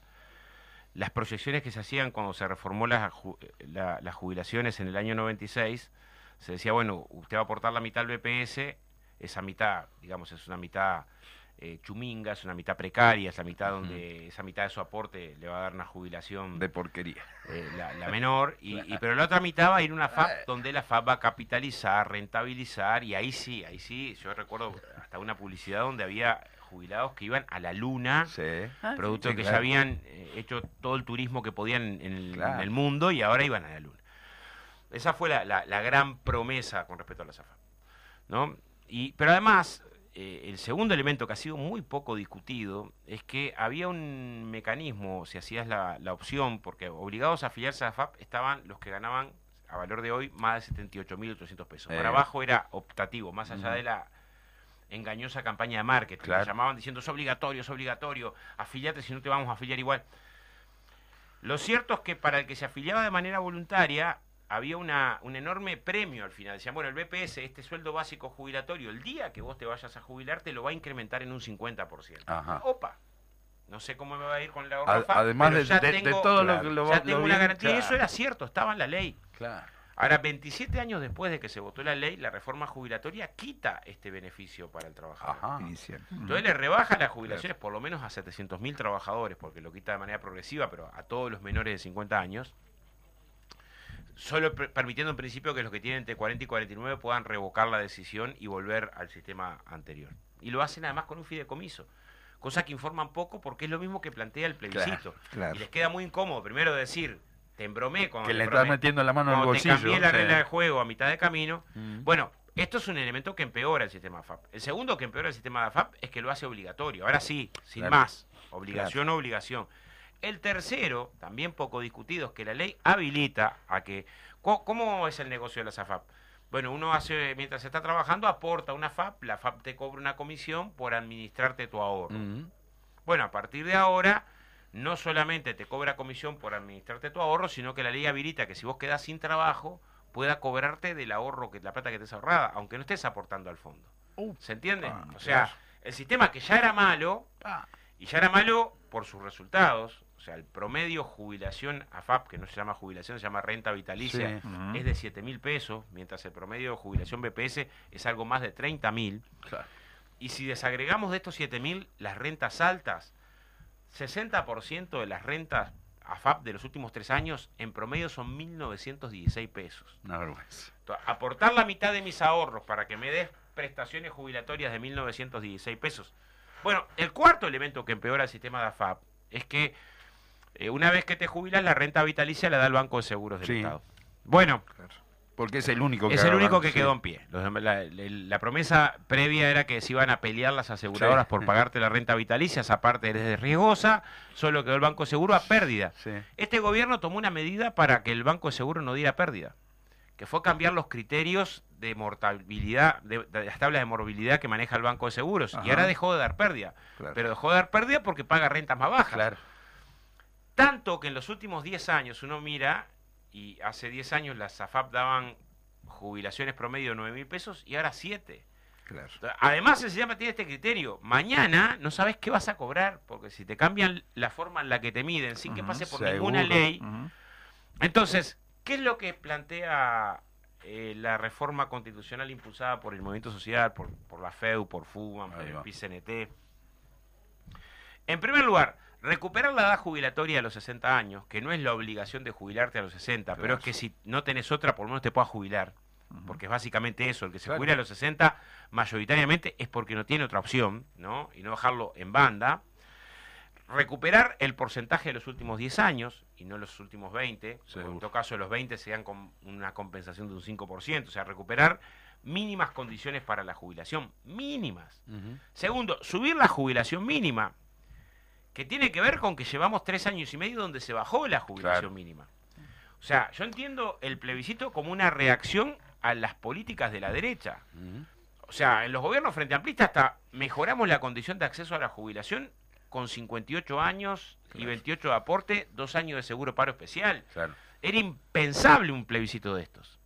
las proyecciones que se hacían cuando se reformó las ju- la- las jubilaciones en el año 96, se decía, bueno, usted va a aportar la mitad al BPS, esa mitad, digamos, es una mitad eh, chuminga, es una mitad precaria, es la mitad donde esa mitad de su aporte le va a dar una jubilación De porquería. eh, la, la menor, y, y- pero la otra mitad va a ir a una FAP donde la FAP va a capitalizar, rentabilizar, y ahí sí, ahí sí, yo recuerdo hasta una publicidad donde había jubilados que iban a la luna, Sí. Ah, producto sí, que claro. ya habían eh, hecho todo el turismo que podían en el, Claro. en el mundo y ahora iban a la luna. Esa fue la, la- la gran promesa con respecto a la FAP. ¿no? Y, pero además, eh, el segundo elemento que ha sido muy poco discutido es que había un mecanismo, si hacías la, la opción, porque obligados a afiliarse a la FAP estaban los que ganaban, a valor de hoy, más de 78.800 pesos. Eh. Para abajo era optativo, más allá de la engañosa campaña de marketing. Claro. llamaban diciendo es obligatorio, es obligatorio, afiliate si no te vamos a afiliar igual. Lo cierto es que para el que se afiliaba de manera voluntaria había una, un enorme premio al final. Decían, bueno, el BPS, este sueldo básico jubilatorio, el día que vos te vayas a jubilar, te lo va a incrementar en un 50%. Ajá. Opa. No sé cómo me va a ir con la A- ahorra FAP, además pero de- ya de- de tengo- todo lo que lo- ya lo tengo una bien, garantía. Y claro. eso era cierto, estaba en la ley. Claro. Ahora, 27 años después de que se votó la ley, la reforma jubilatoria quita este beneficio para el trabajador. Ajá. Inicial. Entonces le rebaja las jubilaciones por lo menos a 700.000 trabajadores, porque lo quita de manera progresiva, pero a todos los menores de 50 años, solo per- permitiendo en principio que los que tienen entre 40 y 49 puedan revocar la decisión y volver al sistema anterior. Y lo hacen además con un fideicomiso, cosa que informan poco porque es lo mismo que plantea el plebiscito. claro. Y les queda muy incómodo primero decir, te embromé cuando Que le estás metiendo la mano en el cuando te bolsillo. cambié la sí. regla de juego a mitad de camino, Mm. bueno, esto es un elemento que empeora el sistema FAP. El segundo que empeora el sistema de FAP es que lo hace obligatorio. Ahora sí, sin Claro. más. Obligación o obligación. El tercero, también poco discutido, es que la ley habilita a que... ¿Cómo, es el negocio de la FAP? Bueno, uno hace, mientras está trabajando, aporta una FAP, la FAP te cobra una comisión por administrarte tu ahorro. Bueno, a partir de ahora, no solamente te cobra comisión por administrarte tu ahorro, sino que la ley habilita que si vos quedás sin trabajo, pueda cobrarte del ahorro, que la plata que te ahorrada, aunque no estés aportando al fondo. ¿Se entiende? Ah, o sea, el sistema que ya era malo, y ya era malo por sus resultados, sea, el promedio jubilación AFAP, que no se llama jubilación, se llama renta vitalicia, Sí. Es de 7 mil pesos, mientras el promedio de jubilación BPS es algo más de 30 mil. Claro. Y si desagregamos de estos 7.000 las rentas altas, 60% de las rentas AFAP de los últimos tres años en promedio son 1.916 pesos. Una vergüenza. Entonces, aportar la mitad de mis ahorros para que me des prestaciones jubilatorias de 1.916 pesos. Bueno, el cuarto elemento que empeora el sistema de AFAP es que eh, una vez que te jubilas, la renta vitalicia la da el Banco de Seguros del Sí. Estado. Bueno, Porque es el único que Es el único que sí. quedó en pie. Los la, la- la promesa previa era que se iban a pelear las aseguradoras Sí. por pagarte la renta vitalicia, esa parte es riesgosa, solo quedó el Banco Seguro a pérdida. Este gobierno tomó una medida para que el Banco de Seguro no diera pérdida, que fue cambiar los criterios de mortalidad, de, de las tablas de morbilidad que maneja el Banco de Seguros, y ahora dejó de dar pérdida. Claro. Pero dejó de dar pérdida porque paga rentas más bajas. Claro. Tanto que en los últimos 10 años uno mira, y hace 10 años las AFAP daban jubilaciones promedio de 9 mil pesos y ahora 7. Claro. Además, el sistema tiene este criterio. Mañana no sabes qué vas a cobrar, porque si te cambian la forma en la que te miden sin que pase por seguro. ninguna ley, entonces, ¿qué es lo que plantea eh, la reforma constitucional impulsada por el Movimiento Social, por, por la FEU, por FUMA, por el. PCNT? En primer lugar, recuperar la edad jubilatoria a los 60 años, que no es la obligación de jubilarte a los 60, pero es que si no tenés otra, por lo menos te puedas jubilar. Porque es básicamente eso, el que se Claro. jubila a los 60 mayoritariamente es porque no tiene otra opción, ¿no? Y no dejarlo en banda. Recuperar el porcentaje de los últimos 10 años y no los últimos 20. o Seguro. En todo caso, los 20 se dan con una compensación de un 5%. O sea, recuperar mínimas condiciones para la jubilación. Mínimas. Segundo, subir la jubilación mínima, que tiene que ver con que llevamos tres años y medio donde se bajó la jubilación Claro. mínima. O sea, yo entiendo el plebiscito como una reacción a las políticas de la derecha. O sea, en los gobiernos frente amplistas hasta mejoramos la condición de acceso a la jubilación con 58 años y 28 de aporte, dos años de seguro paro especial. Claro. Era impensable un plebiscito de estos.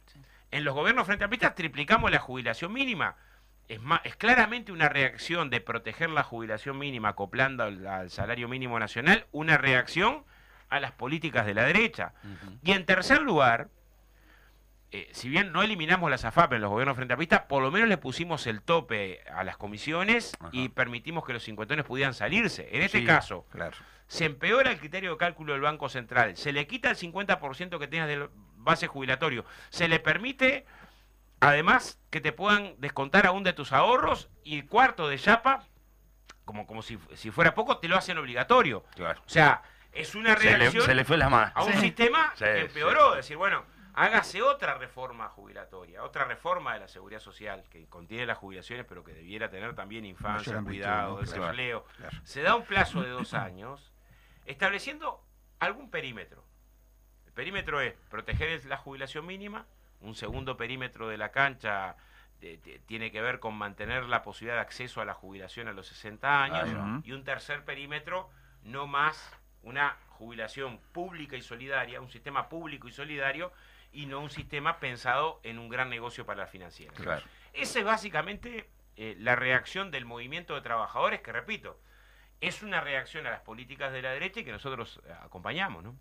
En los gobiernos frente amplistas triplicamos la jubilación mínima. Es, ma- es claramente una reacción de proteger la jubilación mínima acoplando al, al salario mínimo nacional, una reacción a las políticas de la derecha. Y en tercer lugar, eh, si bien no eliminamos las AFAP en los gobiernos frente amplistas, por lo menos le pusimos el tope a las comisiones Ajá. y permitimos que los cincuentones pudieran salirse. En este Sí. caso, Claro. se empeora el criterio de cálculo del Banco Central, se le quita el 50% que tengas del base jubilatorio, se le permite además que te puedan descontar aún de tus ahorros y el cuarto de chapa, como, como si, si fuera poco, te lo hacen obligatorio. Claro. O sea, es una Se le, reacción se le fue la mano. a un Sí. sistema Sí, que sí. empeoró. Decir, bueno, hágase otra reforma jubilatoria, otra reforma de la seguridad social que contiene las jubilaciones, pero que debiera tener también infancia, cuidado, desempleo. Claro. Se da un plazo de dos años estableciendo algún perímetro. El perímetro es proteger la jubilación mínima, un segundo perímetro de la cancha de- de- tiene que ver con mantener la posibilidad de acceso a la jubilación a los 60 años y un tercer perímetro no más una jubilación pública y solidaria, un sistema público y solidario y no un sistema pensado en un gran negocio para las financieras. Claro. Esa es básicamente eh, la reacción del movimiento de trabajadores, que repito, es una reacción a las políticas de la derecha y que nosotros eh, acompañamos, ¿no?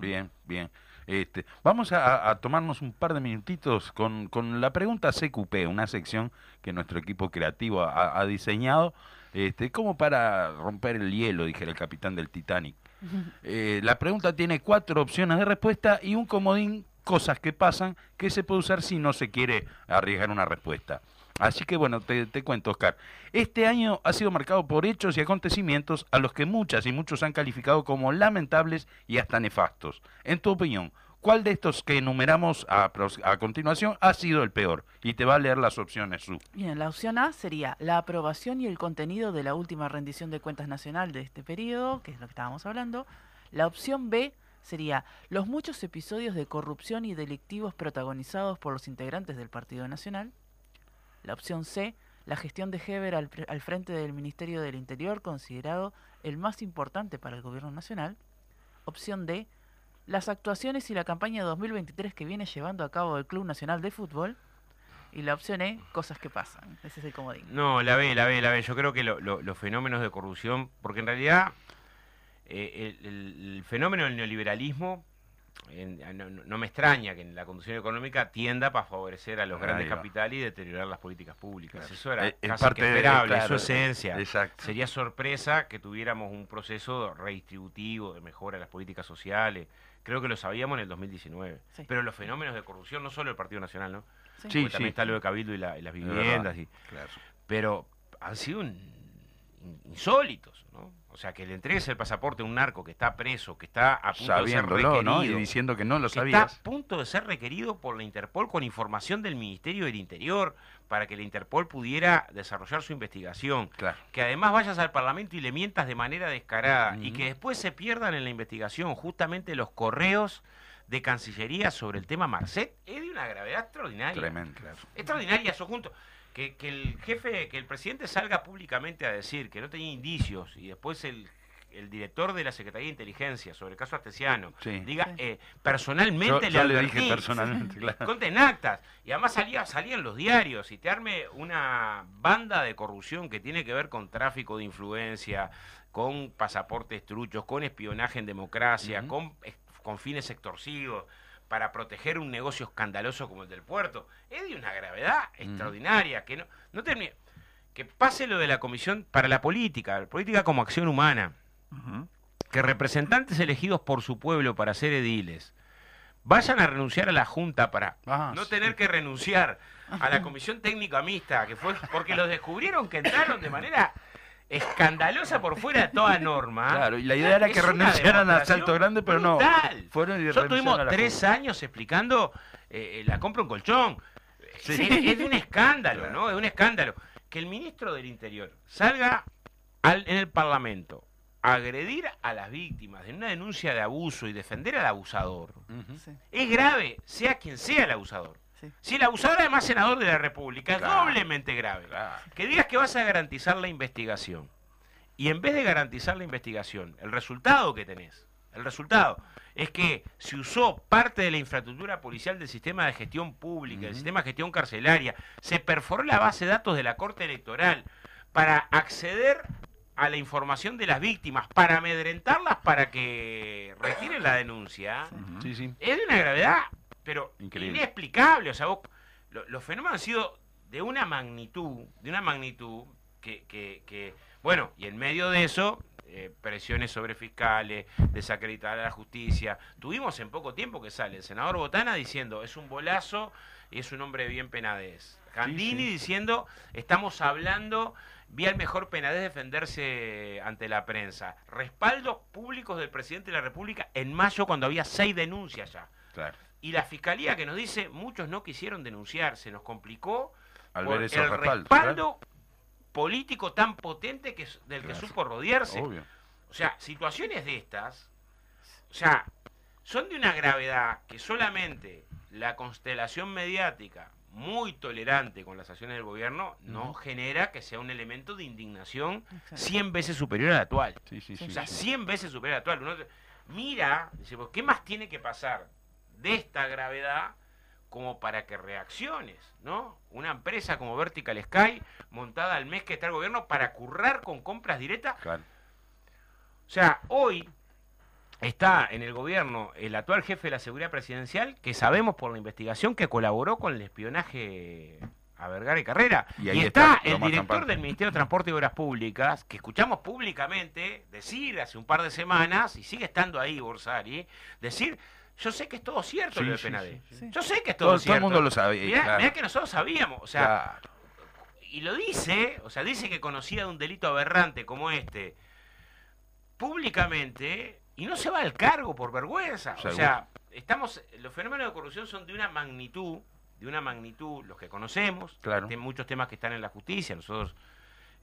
Bien, bien. Este, vamos a, a tomarnos un par de minutitos con, con la pregunta CQP, una sección que nuestro equipo creativo ha, ha diseñado, este, como para romper el hielo, dijera el capitán del Titanic. Eh, la pregunta tiene cuatro opciones de respuesta y un comodín, cosas que pasan, que se puede usar si no se quiere arriesgar una respuesta. Así que bueno, te, cuento, Oscar. Este año ha sido marcado por hechos y acontecimientos a los que muchas y muchos han calificado como lamentables y hasta nefastos. En tu opinión, ¿cuál de estos que enumeramos a, a continuación ha sido el peor? Y te va a leer las opciones, Su. Bien, la opción A sería la aprobación y el contenido de la última rendición de cuentas nacional de este periodo, que es lo que estábamos hablando. La opción B sería los muchos episodios de corrupción y delictivos protagonizados por los integrantes del Partido Nacional. La opción C, la gestión de Heber al, al frente del Ministerio del Interior, considerado el más importante para el gobierno nacional. Opción D, las actuaciones y la campaña 2023 que viene llevando a cabo el Club Nacional de Fútbol. Y la opción E, cosas que pasan. Ese es el comodín. No, la B, la B, la B. Yo creo que lo- lo- los fenómenos de corrupción, porque en realidad eh, el fenómeno del neoliberalismo, en- no, me extraña que en la conducción económica tienda para favorecer a los Ahí grandes va. capitales y deteriorar las políticas públicas. Claro. Eso era en casi parte que de- esperable, claro, es su esencia. Exacto. Sería sorpresa que tuviéramos un proceso redistributivo de mejora de las políticas sociales. Creo que lo sabíamos en el 2019. Sí. Pero los fenómenos de corrupción, no solo el Partido Nacional, ¿no? Sí, también está lo de Cabildo y, la- y las viviendas. y- Claro. pero han sido un- in- insólitos, ¿no? O sea, que le entregues el pasaporte a un narco que está preso, que está a punto de ser Sabiéndolo, ¿no? Y requerido, diciendo que no lo que está sabías. a punto de ser requerido por la Interpol con información del Ministerio del Interior para que la Interpol pudiera desarrollar su investigación. Claro. Que además vayas al Parlamento y le mientas de manera descarada y que después se pierdan en la investigación justamente los correos de Cancillería sobre el tema Marcet es de una gravedad extraordinaria. Tremendo. Extraordinaria, eso junto. Que, que el jefe, que el presidente salga públicamente a decir que no tenía indicios y después el, el director de la Secretaría de Inteligencia sobre el caso Artesiano Sí. diga eh, Yo, personalmente yo le le dije personalmente, claro. Conten actas. Y además salía, salían los diarios y te arme una banda de corrupción que tiene que ver con tráfico de influencia, con pasaportes truchos, con espionaje en democracia, con, ex- con fines extorsivos para proteger un negocio escandaloso como el del puerto. Es de una gravedad extraordinaria. Que no, no termine- Que pase lo de la Comisión para la Política, la política como acción humana que representantes elegidos por su pueblo para ser ediles vayan a renunciar a la Junta para Ah, no sí. tener que renunciar a la Comisión Técnica Mixta, que fue porque los descubrieron que entraron de manera escandalosa por fuera de toda norma. Claro, y la idea era que renunciaran a Salto Grande, pero no. Fueron y Nosotros tuvimos a tres años explicando eh, eh, la compra un colchón. Sí. Es, es de un escándalo, Claro. ¿no? Es un escándalo. Que el ministro del Interior salga al- en el Parlamento a agredir a las víctimas de una denuncia de abuso y defender al abusador. Sí, Es grave, sea quien sea el abusador. Sí. Si el abusador además senador de la República, es Claro. doblemente grave. Claro. Que digas que vas a garantizar la investigación y en vez de garantizar la investigación, el resultado que tenés, el resultado es que se usó parte de la infraestructura policial del sistema de gestión pública, del sistema de gestión carcelaria, se perforó la base de datos de la Corte Electoral para acceder a la información de las víctimas, para amedrentarlas para que retiren la denuncia Ujú. Sí, sí. es de una gravedad, pero Increíble. inexplicable. O sea, vos- lo- los fenómenos han sido de una magnitud, de una magnitud que, que- que- bueno, y en medio de eso, eh, presiones sobre fiscales, desacreditar a la justicia. Tuvimos en poco tiempo que sale el senador Botana diciendo, es un bolazo y es un hombre bien penadez. Candini sí. diciendo, estamos hablando, vi al mejor penadez defenderse ante la prensa. Respaldos públicos del presidente de la República en mayo cuando había seis denuncias ya. Claro. Y la fiscalía que nos dice, muchos no quisieron denunciar, se nos complicó Al por ver esos el respaldos. respaldo político tan potente que, del que Claro. supo rodearse. Obvio. O sea, situaciones de estas, o sea, son de una gravedad que solamente la constelación mediática muy tolerante con las acciones del gobierno no genera que sea un elemento de indignación Exacto. 100 veces superior al actual. Sí, sí, sí. O sea, sí. 100 veces superior al actual. Uno mira, dice, pues, ¿qué más tiene que pasar de esta gravedad como para que reacciones, ¿no? Una empresa como Vertical Sky, montada al mes que está el gobierno para currar con compras directas. Claro. O sea, hoy está en el gobierno el actual jefe de la seguridad presidencial, que sabemos por la investigación que colaboró con el espionaje a Vergara y Carrera. Y está, el director del Ministerio de Transporte y Obras Públicas, que escuchamos públicamente decir hace un par de semanas, y sigue estando ahí Borsari, decir, yo sé que es todo cierto Sí, lo de sí, sí. Yo sé que es todo Todo, todo cierto. el mundo lo sabe. Mirá, claro. mirá que nosotros sabíamos, o sea, Claro. y lo dice, o sea, dice que conocía de un delito aberrante como este públicamente y no se va al cargo por vergüenza. O Seguro. sea, estamos los fenómenos de corrupción son de una magnitud, de una magnitud los que conocemos, Claro. hay muchos temas que están en la justicia, nosotros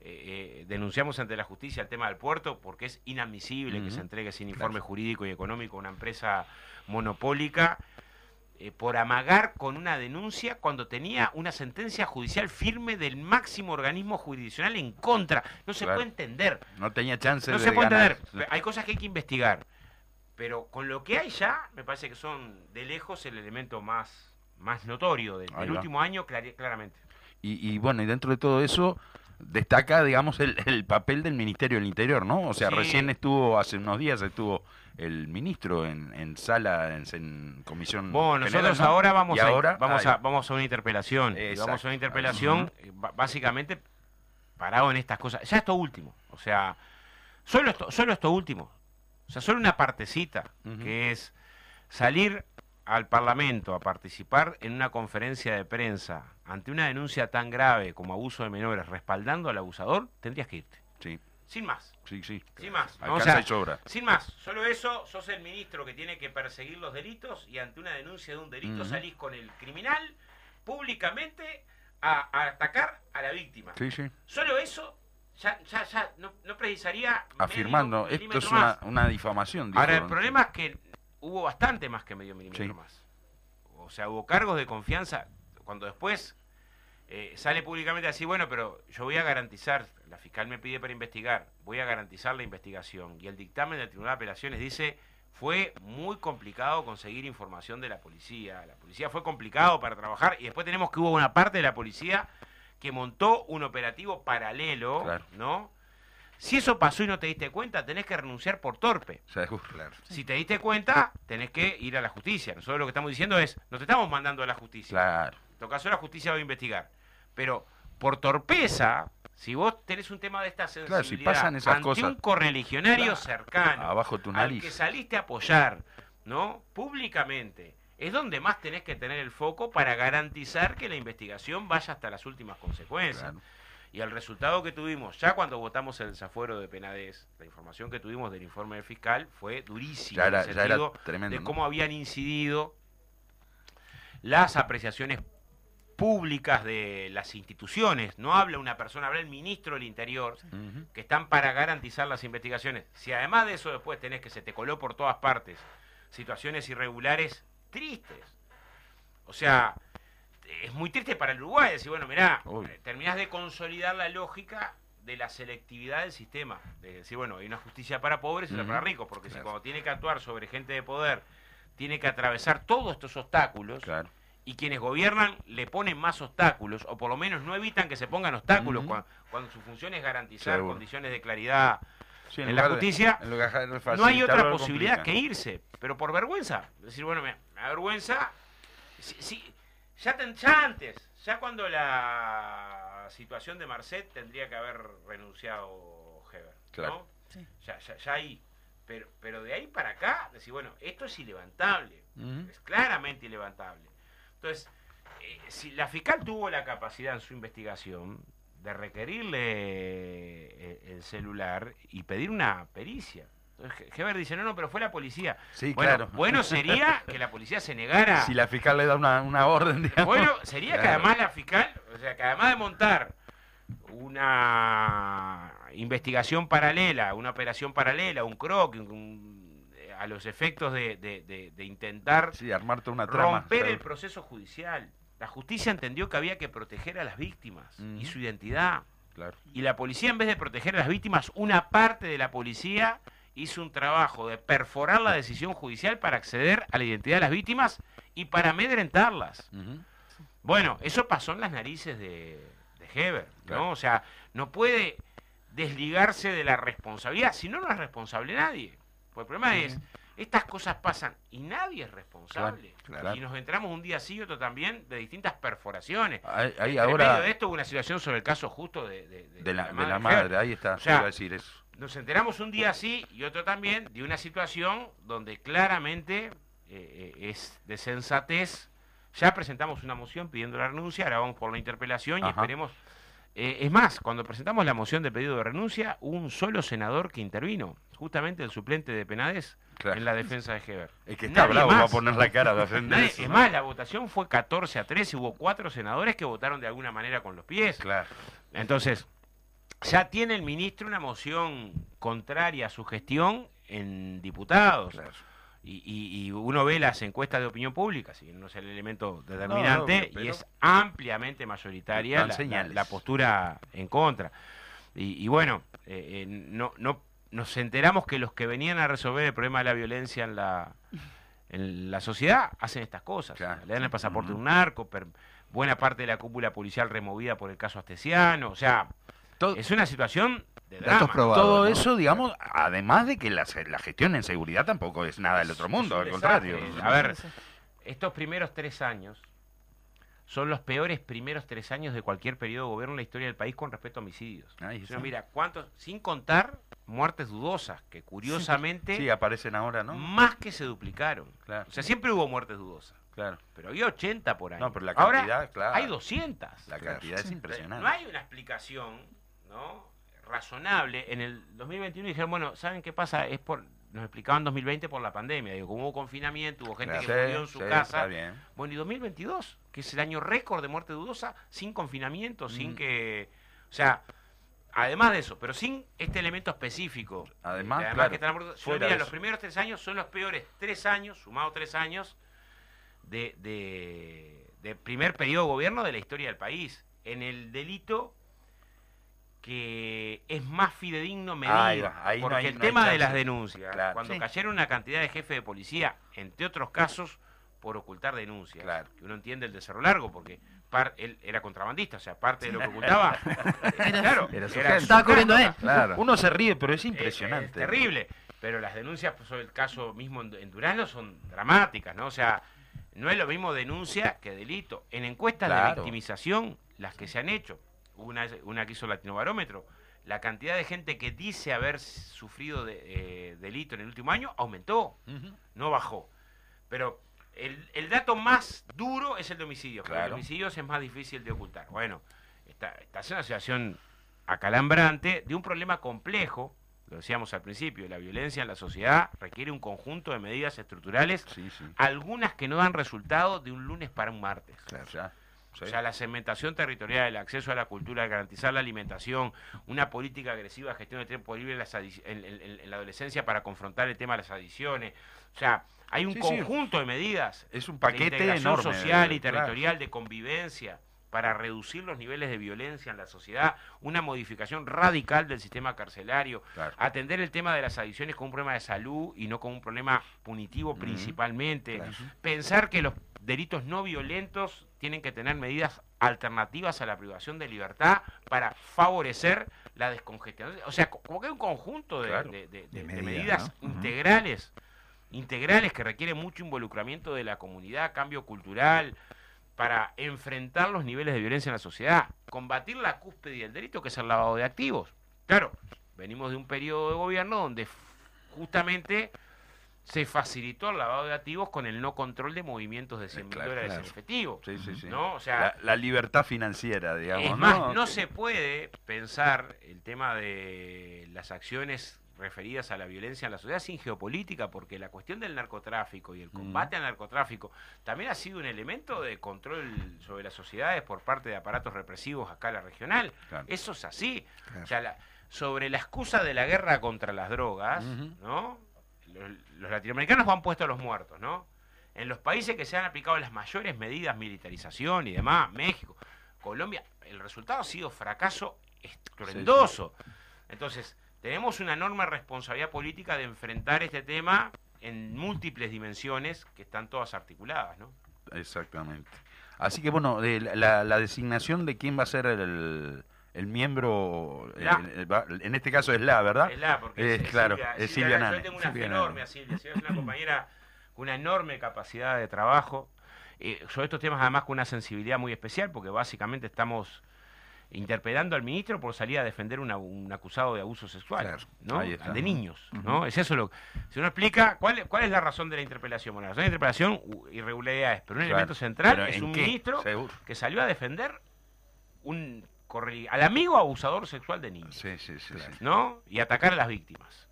eh, eh, denunciamos ante la justicia el tema del puerto porque es inadmisible que se entregue sin informe jurídico y económico a una empresa monopólica eh, por amagar con una denuncia cuando tenía una sentencia judicial firme del máximo organismo jurisdiccional en contra. No se Claro. puede entender. No tenía chance No de se puede ganar. entender. Hay cosas que hay que investigar. Pero con lo que hay ya, me parece que son de lejos el elemento más, más notorio del, último año, claramente. Y, y bueno, y dentro de todo eso destaca, digamos, el, el papel del Ministerio del Interior, ¿no? O sea, Sí. recién estuvo, hace unos días estuvo el ministro en, en sala, en, en comisión. Bueno, general, nosotros ¿no? ahora vamos a ahora, vamos ahí. a vamos a una interpelación. Y. Vamos a una interpelación eh, básicamente parado en estas cosas. Ya esto último, o sea, solo esto, solo esto último. O sea, solo una partecita que es salir al Parlamento a participar en una conferencia de prensa ante una denuncia tan grave como abuso de menores respaldando al abusador, tendrías que irte. Sí. Sin más. Sí, sí. Sin más. ¿no? O sea, y sobra. Sin más, solo eso, sos el ministro que tiene que perseguir los delitos y ante una denuncia de un delito Ujú. salís con el criminal públicamente a, a atacar a la víctima. Sí, sí. Solo eso ya, ya, ya no, no precisaría Afirmando, medio esto es una, una difamación. Ahora, el problema es que hubo bastante más que medio milímetro Sí. más. O sea, hubo cargos de confianza cuando después eh, sale públicamente así, bueno, pero yo voy a garantizar, la fiscal me pide para investigar, voy a garantizar la investigación. Y el dictamen del Tribunal de Apelaciones dice, fue muy complicado conseguir información de la policía. La policía fue complicado para trabajar y después tenemos que hubo una parte de la policía que montó un operativo paralelo, Claro. ¿no? Si eso pasó y no te diste cuenta, tenés que renunciar por torpe. Seguro. Si te diste cuenta, tenés que ir a la justicia. Nosotros lo que estamos diciendo es, no te estamos mandando a la justicia. Claro. Todo caso, la justicia va a investigar. Pero por torpeza, si vos tenés un tema de esta sensibilidad Claro, si pasan esas ante cosas. un correligionario cercano, Abajo tu al que saliste a apoyar, ¿no? Públicamente, es donde más tenés que tener el foco para garantizar que la investigación vaya hasta las últimas consecuencias. Claro. Y el resultado que tuvimos, ya cuando votamos el desafuero de Penades, la información que tuvimos del informe del fiscal fue durísima. Ya en el era, ya era tremendo. de ¿no? cómo habían incidido las apreciaciones públicas de las instituciones. No habla una persona, habla el ministro del Interior, que están para garantizar las investigaciones. Si además de eso después tenés que se te coló por todas partes situaciones irregulares tristes. O sea, es muy triste para el Uruguay decir, bueno, mirá, Uy. eh, terminás de consolidar la lógica de la selectividad del sistema. De decir, bueno, hay una justicia para pobres y otra para ricos, porque si cuando tiene que actuar sobre gente de poder, tiene que atravesar todos estos obstáculos, Claro. Y quienes gobiernan le ponen más obstáculos, o por lo menos no evitan que se pongan obstáculos cuando, su función es garantizar Seguro. condiciones de claridad Sí, en la de- justicia, en lugar de no hay otra posibilidad complican. que irse, pero por vergüenza. Decir, bueno, me, me avergüenza. Sí, sí, ya, ten- ya antes, ya cuando la situación de Marcet tendría que haber renunciado Heber. Claro. ¿no? Sí. Ya, ya, ya ahí. Pero, pero de ahí para acá, decir, bueno, esto es ilevantable. Es claramente ilevantable. Entonces, eh, si la fiscal tuvo la capacidad en su investigación de requerirle eh, el celular y pedir una pericia. Entonces, He- Heber dice, no, no, pero fue la policía. Sí, bueno, claro. bueno sería que la policía se negara. Si la fiscal le da una, una orden, digamos. Bueno, sería que además la fiscal, o sea, que además de montar una investigación paralela, una operación paralela, un croc, un- eh, a los efectos de, de- de- de intentar Sí, armar toda una trama. romper el proceso judicial. La justicia entendió que había que proteger a las víctimas y su identidad. Claro. Y la policía, en vez de proteger a las víctimas, una parte de la policía hizo un trabajo de perforar la decisión judicial para acceder a la identidad de las víctimas y para amedrentarlas. Bueno, eso pasó en las narices de, de Heber, ¿no? Claro. O sea, no puede desligarse de la responsabilidad, si no, no es responsable nadie. Pues el problema es, estas cosas pasan y nadie es responsable. Claro, claro. Y nos entramos un día sí y otro también de distintas perforaciones. En ahora. medio de esto hubo una situación sobre el caso justo de, de- de- de la, de de la Heber. madre, ahí está. O sea, iba a decir eso. Nos enteramos un día sí y otro también de una situación donde claramente eh, eh, es de sensatez. Ya presentamos una moción pidiendo la renuncia, ahora vamos por la interpelación y Ajá. esperemos. eh, es más, cuando presentamos la moción de pedido de renuncia, hubo un solo senador que intervino, justamente el suplente de Penades, Claro. en la defensa de Heber. El que está Nadie bravo va a poner la cara de defender Nadie- eso, es ¿no? más, la votación fue 14 a 13, hubo cuatro senadores que votaron de alguna manera con los pies. Claro. Entonces, ya tiene el ministro una moción contraria a su gestión en diputados. Claro. Y, y- y uno ve las encuestas de opinión pública, si no es el elemento determinante, no, pero- y es ampliamente mayoritaria la postura en contra. Y, y bueno, eh, eh, no, no, nos enteramos que los que venían a resolver el problema de la violencia en la, en la sociedad hacen estas cosas. Claro. Le dan el pasaporte a un narco, per- buena parte de la cúpula policial removida por el caso Astesiano, o sea, Todo, es una situación de Datos drama. probados. todo ¿no? eso, digamos, además de que la, la gestión en seguridad tampoco es nada del otro mundo, al contrario. A ver, estos primeros tres años son los peores primeros tres años de cualquier periodo de gobierno en la historia del país con respecto a homicidios. Uno mira, ¿cuántos? Sin contar muertes dudosas, que curiosamente Sí, aparecen ahora, ¿no? más que se duplicaron. Claro, O sea, siempre hubo muertes dudosas, claro. pero había 80 por año. No, pero la Ahora cantidad, claro. hay 200. La Claro. cantidad es No impresionante. hay una explicación ¿no? razonable. En el 2021 dijeron, bueno, ¿saben qué pasa? Es por, nos explicaban 2020 por la pandemia. Digo, como hubo confinamiento, hubo gente Claro. que murió en Sí, su sí, casa. está bien. Bueno, y 2022, que es el año récord de muerte dudosa, sin confinamiento, sin Mm. que... O sea, además de eso, pero sin este elemento específico. Además, de claro, que están. Yo de los eso. primeros tres años son los peores tres años, sumado tres años, de, de, de primer periodo de gobierno de la historia del país. En el delito que es más fidedigno medir. Ahí va, ahí no porque hay- el no hay tema de las denuncias, Claro. cuando Sí. cayeron una cantidad de jefes de policía, entre otros casos, por ocultar denuncias. Claro. Que uno entiende el de Cerro Largo, porque par- él era contrabandista, o sea, parte de lo que ocultaba. eh, claro, Era su era gente. su Estaba cubriendo él. Claro. Uno se ríe, pero es Es- impresionante. Es, terrible. Pero las denuncias, pues, sobre el caso mismo en, en Durazno, son dramáticas, ¿no? O sea, no es lo mismo denuncia que delito. En encuestas de victimización, las que se han hecho, una, una que hizo Latino Barómetro, la cantidad de gente que dice haber sufrido de, eh, delito en el último año aumentó, no bajó. Pero el, el dato más duro es el de homicidios, el Claro. de homicidios es más difícil de ocultar. Bueno, está, está en una situación acalambrante de un problema complejo, lo decíamos al principio, la violencia en la sociedad requiere un conjunto de medidas estructurales, Sí, sí. algunas que no dan resultado de un lunes para un martes. Claro, ya. Sí. O sea, la segmentación territorial, el acceso a la cultura, garantizar la alimentación, una política agresiva de gestión de tiempo libre en, las adici- en- en- en la adolescencia para confrontar el tema de las adicciones. O sea, hay un Sí, sí. conjunto de medidas es un de paquete integración enorme. social y claro. territorial, de convivencia, para reducir los niveles de violencia en la sociedad, una modificación radical del sistema carcelario, Claro. atender el tema de las adicciones como un problema de salud y no como un problema punitivo principalmente, Claro. pensar que los delitos no violentos tienen que tener medidas alternativas a la privación de libertad para favorecer la descongestión. O sea, co- como que hay un conjunto de, de- de- De de medidas, medidas ¿no? Ujú. integrales, integrales que requieren mucho involucramiento de la comunidad, cambio cultural, para enfrentar los niveles de violencia en la sociedad, combatir la cúspide del delito, que es el lavado de activos. Claro, venimos de un periodo de gobierno donde justamente se facilitó el lavado de activos con el no control de movimientos de 100 mil claro, dólares claro. en efectivo. Sí, sí, sí. ¿No? O sea, la, la libertad financiera, digamos. es más, ¿no? no se puede pensar el tema de las acciones referidas a la violencia en la sociedad sin geopolítica, porque la cuestión del narcotráfico y el combate al narcotráfico también ha sido un elemento de control sobre las sociedades por parte de aparatos represivos a escala regional. Claro. Eso es así. Claro. O sea, la- sobre la excusa de la guerra contra las drogas. ¿no? Los, los latinoamericanos han puesto a los muertos, ¿no? En los países que se han aplicado las mayores medidas, militarización y demás, México, Colombia, el resultado ha sido fracaso estruendoso. Entonces, tenemos una enorme responsabilidad política de enfrentar este tema en múltiples dimensiones que están todas articuladas, ¿no? Exactamente. Así que bueno, de la, la designación de quién va a ser el, el miembro, eh, eh, en este caso es la, ¿verdad? Es la, porque Es, es, claro, Silvia, es Silvia Silvia. Yo tengo una Silvia enorme a Silvia. Silvia es una compañera con una enorme capacidad de trabajo. Eh, sobre estos temas, además, con una sensibilidad muy especial, porque básicamente estamos interpelando al ministro por salir a defender una- un acusado de abuso sexual, Claro, ¿no? De niños, ¿no? Es eso lo Si uno explica, ¿cuál, es- ¿cuál es la razón de la interpelación? Bueno, la razón de la interpelación, irregularidades, pero un Claro. elemento central es ¿en un qué? ministro Seguro. que salió a defender un al amigo abusador sexual de niños. Sí, sí, sí. ¿no? Y atacar a las víctimas.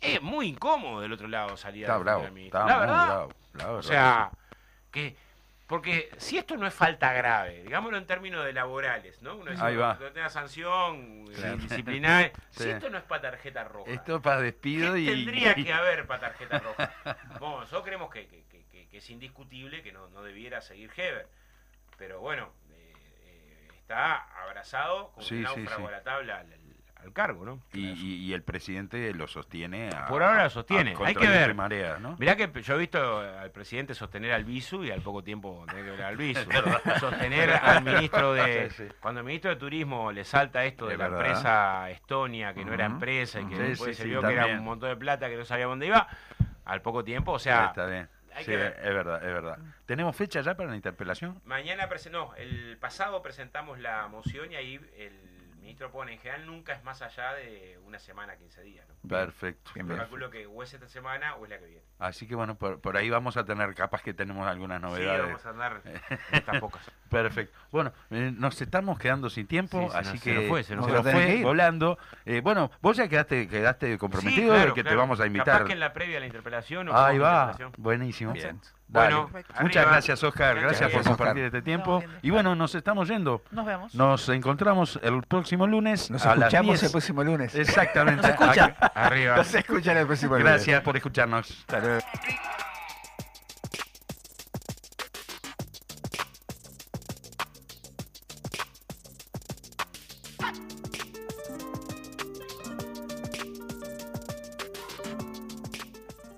Es muy incómodo del otro lado salir a defender bravo. al ministro. Está La muy verdad. bravo. la O sea, que porque si esto no es falta grave, digámoslo en términos de laborales, ¿no? Uno dice, Ahí va. "No tiene sanción Claro. disciplinaria. Sí. Si esto no es para tarjeta roja. Esto es para ¿qué despido y... tendría que haber para tarjeta roja? Bueno, nosotros creemos que, que- que- que- que es indiscutible que no, no debiera seguir Heber. Pero bueno, eh, eh, está abrazado como Sí, un náufrago sí. a la tabla al, al cargo, ¿no? Y, y- y el presidente lo sostiene. a- Por ahora lo sostiene. a Hay que ver. marea, ¿no? Mirá que yo he visto al presidente sostener al Bisu y al poco tiempo tener que ver al Bisu. sostener al ministro de... Sí, sí. Cuando el ministro de Turismo le salta esto de Es la verdad. empresa Estonia, que no era empresa y que Sí, después sí, se sí, vio que era un montón de plata que no sabía dónde iba, al poco tiempo, o sea... Está bien. hay Sí, que ver. es verdad, es verdad. ¿Tenemos fecha ya para la interpelación? Mañana, no, el pasado presentamos la moción y ahí el ministro pone, en general nunca es más allá de una semana, 15 días. ¿no? Perfecto. Yo calculo que o es esta semana o es la que viene. Así que bueno, por, por ahí vamos a tener, capaz que tenemos algunas Sí, novedades. vamos a andar estas pocas. Perfecto. Bueno, eh, nos estamos quedando sin tiempo, Sí, así nos- se que nos fue, se nos fue. que volando. Eh, bueno, vos ya quedaste, quedaste comprometido Sí, claro, de que te vamos a invitar. Capaz que en la previa a la interpelación. o Ahí va, interpelación. buenísimo. Bien. Dale. Bueno, Muchas gracias, Oscar. Gracias Gracias, por Oscar. compartir este tiempo. Y bueno, nos estamos yendo. Nos vemos. Nos encontramos el próximo lunes Nos a las escuchamos 10. el próximo lunes. Exactamente. Nos escucha. Arriba. Nos escuchan el próximo lunes. Gracias por escucharnos. Hasta luego.